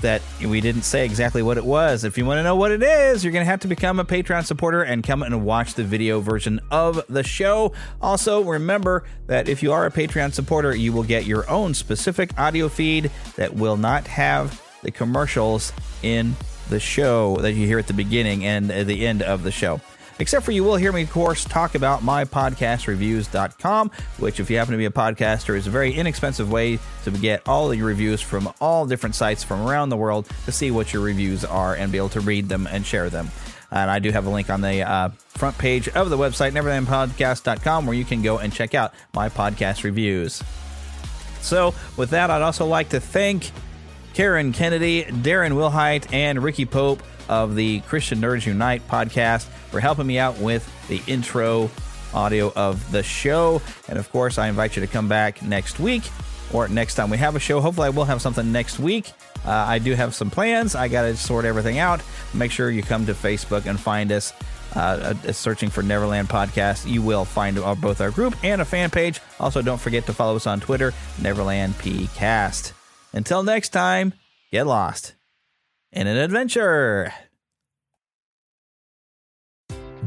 that we didn't say exactly what it was. If you want to know what it is, you're going to have to become a Patreon supporter and come and watch the video version of the show. Also, remember that if you are a Patreon supporter, you will get your own specific audio feed that will not have the commercials in the show that you hear at the beginning and the end of the show. Except for you will hear me, of course, talk about mypodcastreviews.com, which, if you happen to be a podcaster, is a very inexpensive way to get all your reviews from all different sites from around the world to see what your reviews are and be able to read them and share them. And I do have a link on the uh, front page of the website, neverlandpodcast.com, where you can go and check out my podcast reviews. So, with that, I'd also like to thank Karen Kennedy, Darren Wilhite, and Ricky Pope of the Christian Nerds Unite podcast for helping me out with the intro audio of the show. And of course, I invite you to come back next week or next time we have a show. Hopefully, I will have something next week. Uh, I do have some plans. I got to sort everything out. Make sure you come to Facebook and find us. Uh, uh, searching for Neverland Podcast, you will find our, both our group and a fan page. Also, don't forget to follow us on Twitter, Neverland PCast. Until next time, get lost in an adventure.